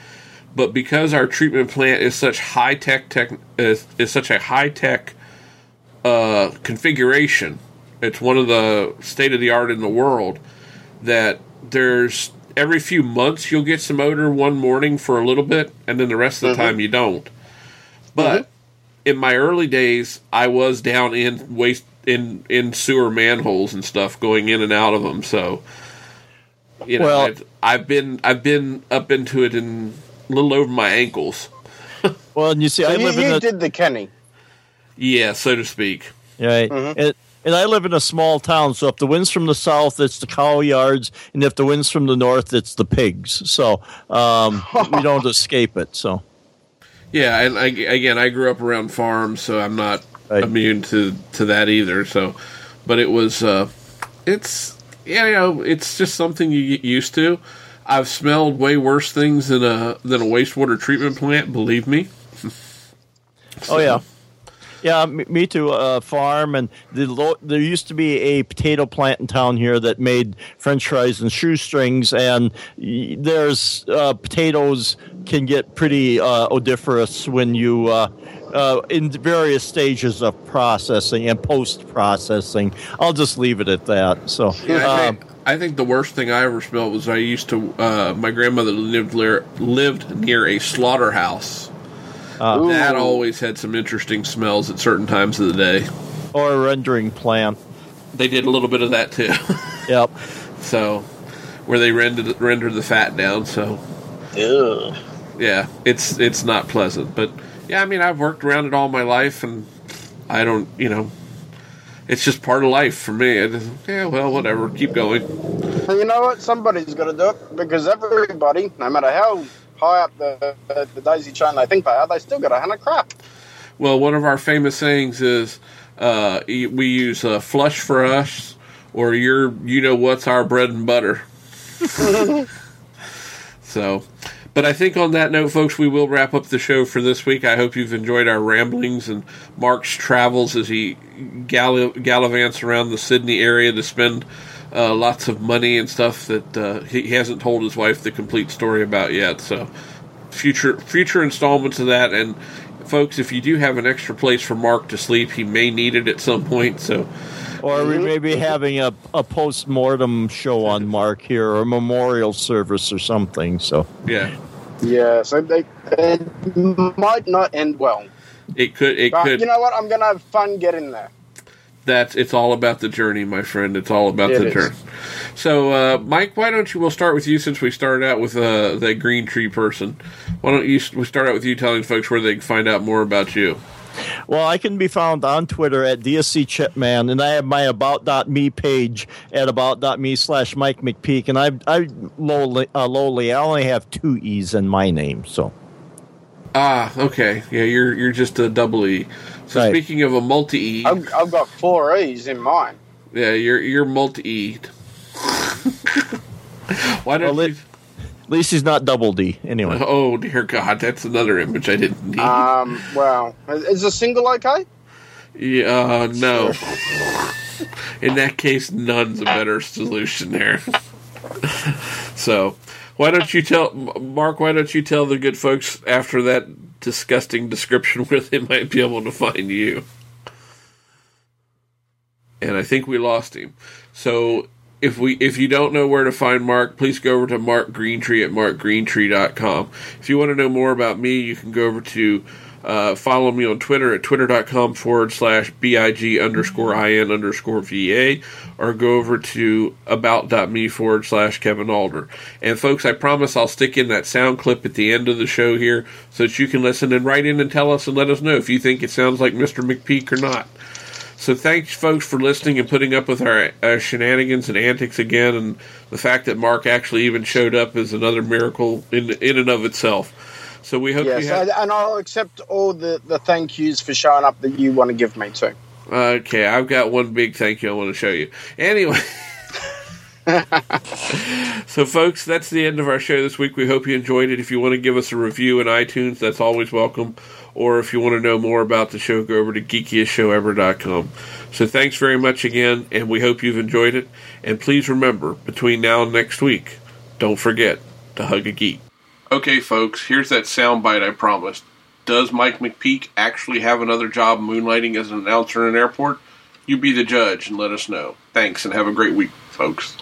But because our treatment plant is such high tech tech is, is such a high tech uh, configuration, it's one of the state of the art in the world. That there's every few months you'll get some odor one morning for a little bit, and then the rest of the time you don't. But in my early days, I was down in waste in in sewer manholes and stuff, going in and out of them. So, you know, Well- I've, I've been I've been up into it in a little over my ankles. <laughs> well, and you see, So I you, live in you a did the Kenny. Yeah, so to speak. right, and, and I live in a small town. So if the wind's from the south, it's the cow yards, and if the wind's from the north, it's the pigs. So um, <laughs> we don't escape it. So Yeah, and I, again, I grew up around farms, so I'm not Right. immune to to that either. So, but it was, uh, it's yeah, you know, it's just something you get used to. I've smelled way worse things than a than a wastewater treatment plant. Believe me. <laughs> Oh yeah, yeah. Me, too. Uh, farm and the lo- there used to be a potato plant in town here that made French fries and shoestrings, and there's uh, potatoes can get pretty uh, odoriferous when you. Uh, uh, in various stages of processing and post processing, I'll just leave it at that. So, I, um, think, I think the worst thing I ever smelled was I used to. Uh, my grandmother lived near, lived near a slaughterhouse. Uh, that Ooh. always had some interesting smells at certain times of the day. or a rendering plant. They did a little bit of that too. Yep. <laughs> so where they rendered render the fat down. So yeah, it's it's not pleasant. But yeah, I mean, I've worked around it all my life, and I don't, you know, it's just part of life for me. I just, yeah, well, whatever, keep going. And you know what? Somebody's got to do it because everybody, no matter how high up the, the, the daisy chain they think they are, they still got a of crap. Well, one of our famous sayings is uh, we use uh, flush for us or you're you know what's our bread and butter. <laughs> so, but I think on that note, folks, we will wrap up the show for this week. I hope you've enjoyed our ramblings and Mark's travels as he gall- gallivants around the Sydney area to spend uh, lots of money and stuff that uh, he hasn't told his wife the complete story about yet. So, future future installments of that. And folks, if you do have an extra place for Mark to sleep, he may need it at some point. So. Or we may be <laughs> having a, a post mortem show on Mark here, or a memorial service or something. So Yeah, Yeah, so they, it might not end well. it could. It But could. you know what? I'm going to have fun getting there. That's it's all about the journey, my friend. It's all about It the journey. So, uh, Mike, why don't you? We'll start with you since we started out with uh, the green tree person. Why don't you? We start out with you telling folks where they can find out more about you. Well, I can be found on Twitter at DSC Chipman, and I have my about.me page at about.me slash Mike McPeak, and I, I lowly, uh, lowly, I only have two E's in my name, so. Ah, okay. Yeah, you're you're just a double E. So Right. speaking of a multi E, I've, I've got four E's in mine. yeah, you're you're multi E. <laughs> why don't Well, you? it- At least he's not double D, anyway. <laughs> Oh dear God, that's another image I didn't need. Um, well, is a single okay? Yeah, uh, no. <laughs> In that case, none's a better solution there. <laughs> so, why don't you tell Mark? Why don't you tell the good folks after that disgusting description where they might be able to find you? And I think we lost him. So. If we if you don't know where to find Mark, please go over to Mark Greentree at markgreentree.com. If you want to know more about me, you can go over to uh, follow me on Twitter at twitter.com forward slash BIG underscore IN underscore VA or go over to about.me forward slash Kevin Alder. And folks, I promise I'll stick in that sound clip at the end of the show here so that you can listen and write in and tell us and let us know if you think it sounds like Mr. McPeak or not. So thanks, folks, for listening and putting up with our uh, shenanigans and antics again. And the fact that Mark actually even showed up is another miracle in in and of itself. So we hope Yes, you have. and- and I'll accept all the, the thank yous for showing up that you want to give me too. Okay, I've got one big thank you I want to show you. Anyway. <laughs> so, folks, that's the end of our show this week. We hope you enjoyed it. If you want to give us a review in iTunes, that's always welcome. Or if you want to know more about the show, go over to geekiestshowever.com. So, thanks very much again, and we hope you've enjoyed it. And please remember, between now and next week, don't forget to hug a geek. Okay, folks, here's that soundbite I promised. Does Mike McPeak actually have another job moonlighting as an announcer in an airport? You be the judge and let us know. Thanks, and have a great week, folks.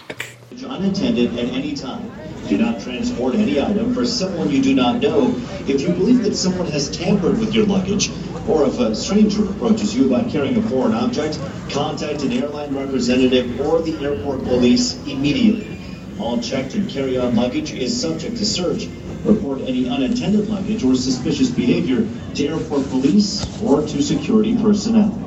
unattended at any time. Do not transport any item for someone you do not know. If you believe that someone has tampered with your luggage, or if a stranger approaches you by carrying a foreign object, contact an airline representative or the airport police immediately. All checked and carry-on luggage is subject to search. Report any unattended luggage or suspicious behavior to airport police or to security personnel.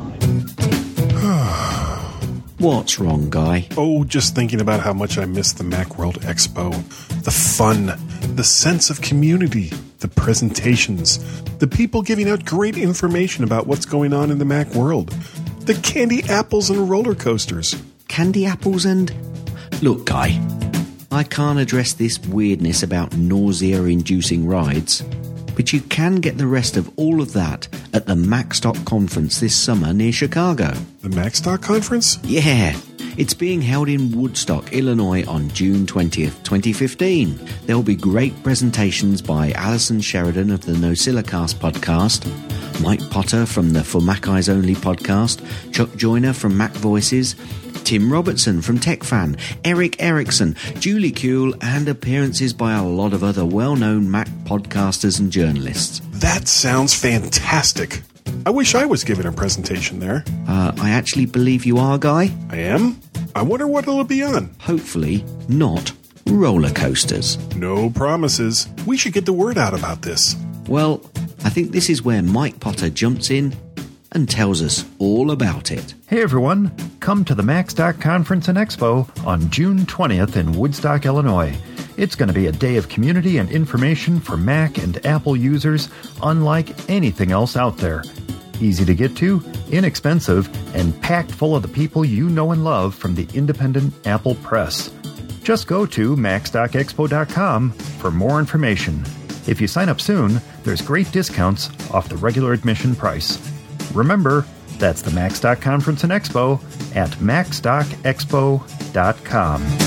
What's wrong, Guy? Oh, just thinking about how much I miss the Macworld Expo. The fun, the sense of community, the presentations, the people giving out great information about what's going on in the Mac world, the candy apples and roller coasters. Candy apples and. Look, Guy, I can't address this weirdness about nausea inducing rides, but you can get the rest of all of that at the MacStock conference this summer near Chicago. The MacStock conference? Yeah, it's being held in Woodstock, Illinois on June 20th, 2015. There'll be great presentations by Alison Sheridan of the NosillaCast podcast, Mike Potter from the For Mac Eyes Only podcast, Chuck Joiner from Mac Voices, Tim Robertson from TechFan, Eric Erickson, Julie Kuhl, and appearances by a lot of other well known Mac podcasters and journalists. That sounds fantastic. I wish I was giving a presentation there. Uh, I actually believe you are, Guy. I am? I wonder what it'll be on. Hopefully, not roller coasters. No promises. We should get the word out about this. Well, I think this is where Mike Potter jumps in and tells us all about it. Hey everyone, come to the MacStock Conference and Expo on June 20th in Woodstock, Illinois. It's going to be a day of community and information for Mac and Apple users unlike anything else out there. Easy to get to, inexpensive, and packed full of the people you know and love from the independent Apple Press. Just go to MacStockExpo.com for more information. If you sign up soon, there's great discounts off the regular admission price. Remember, that's the MacStock Conference and Expo at MacStockExpo.com.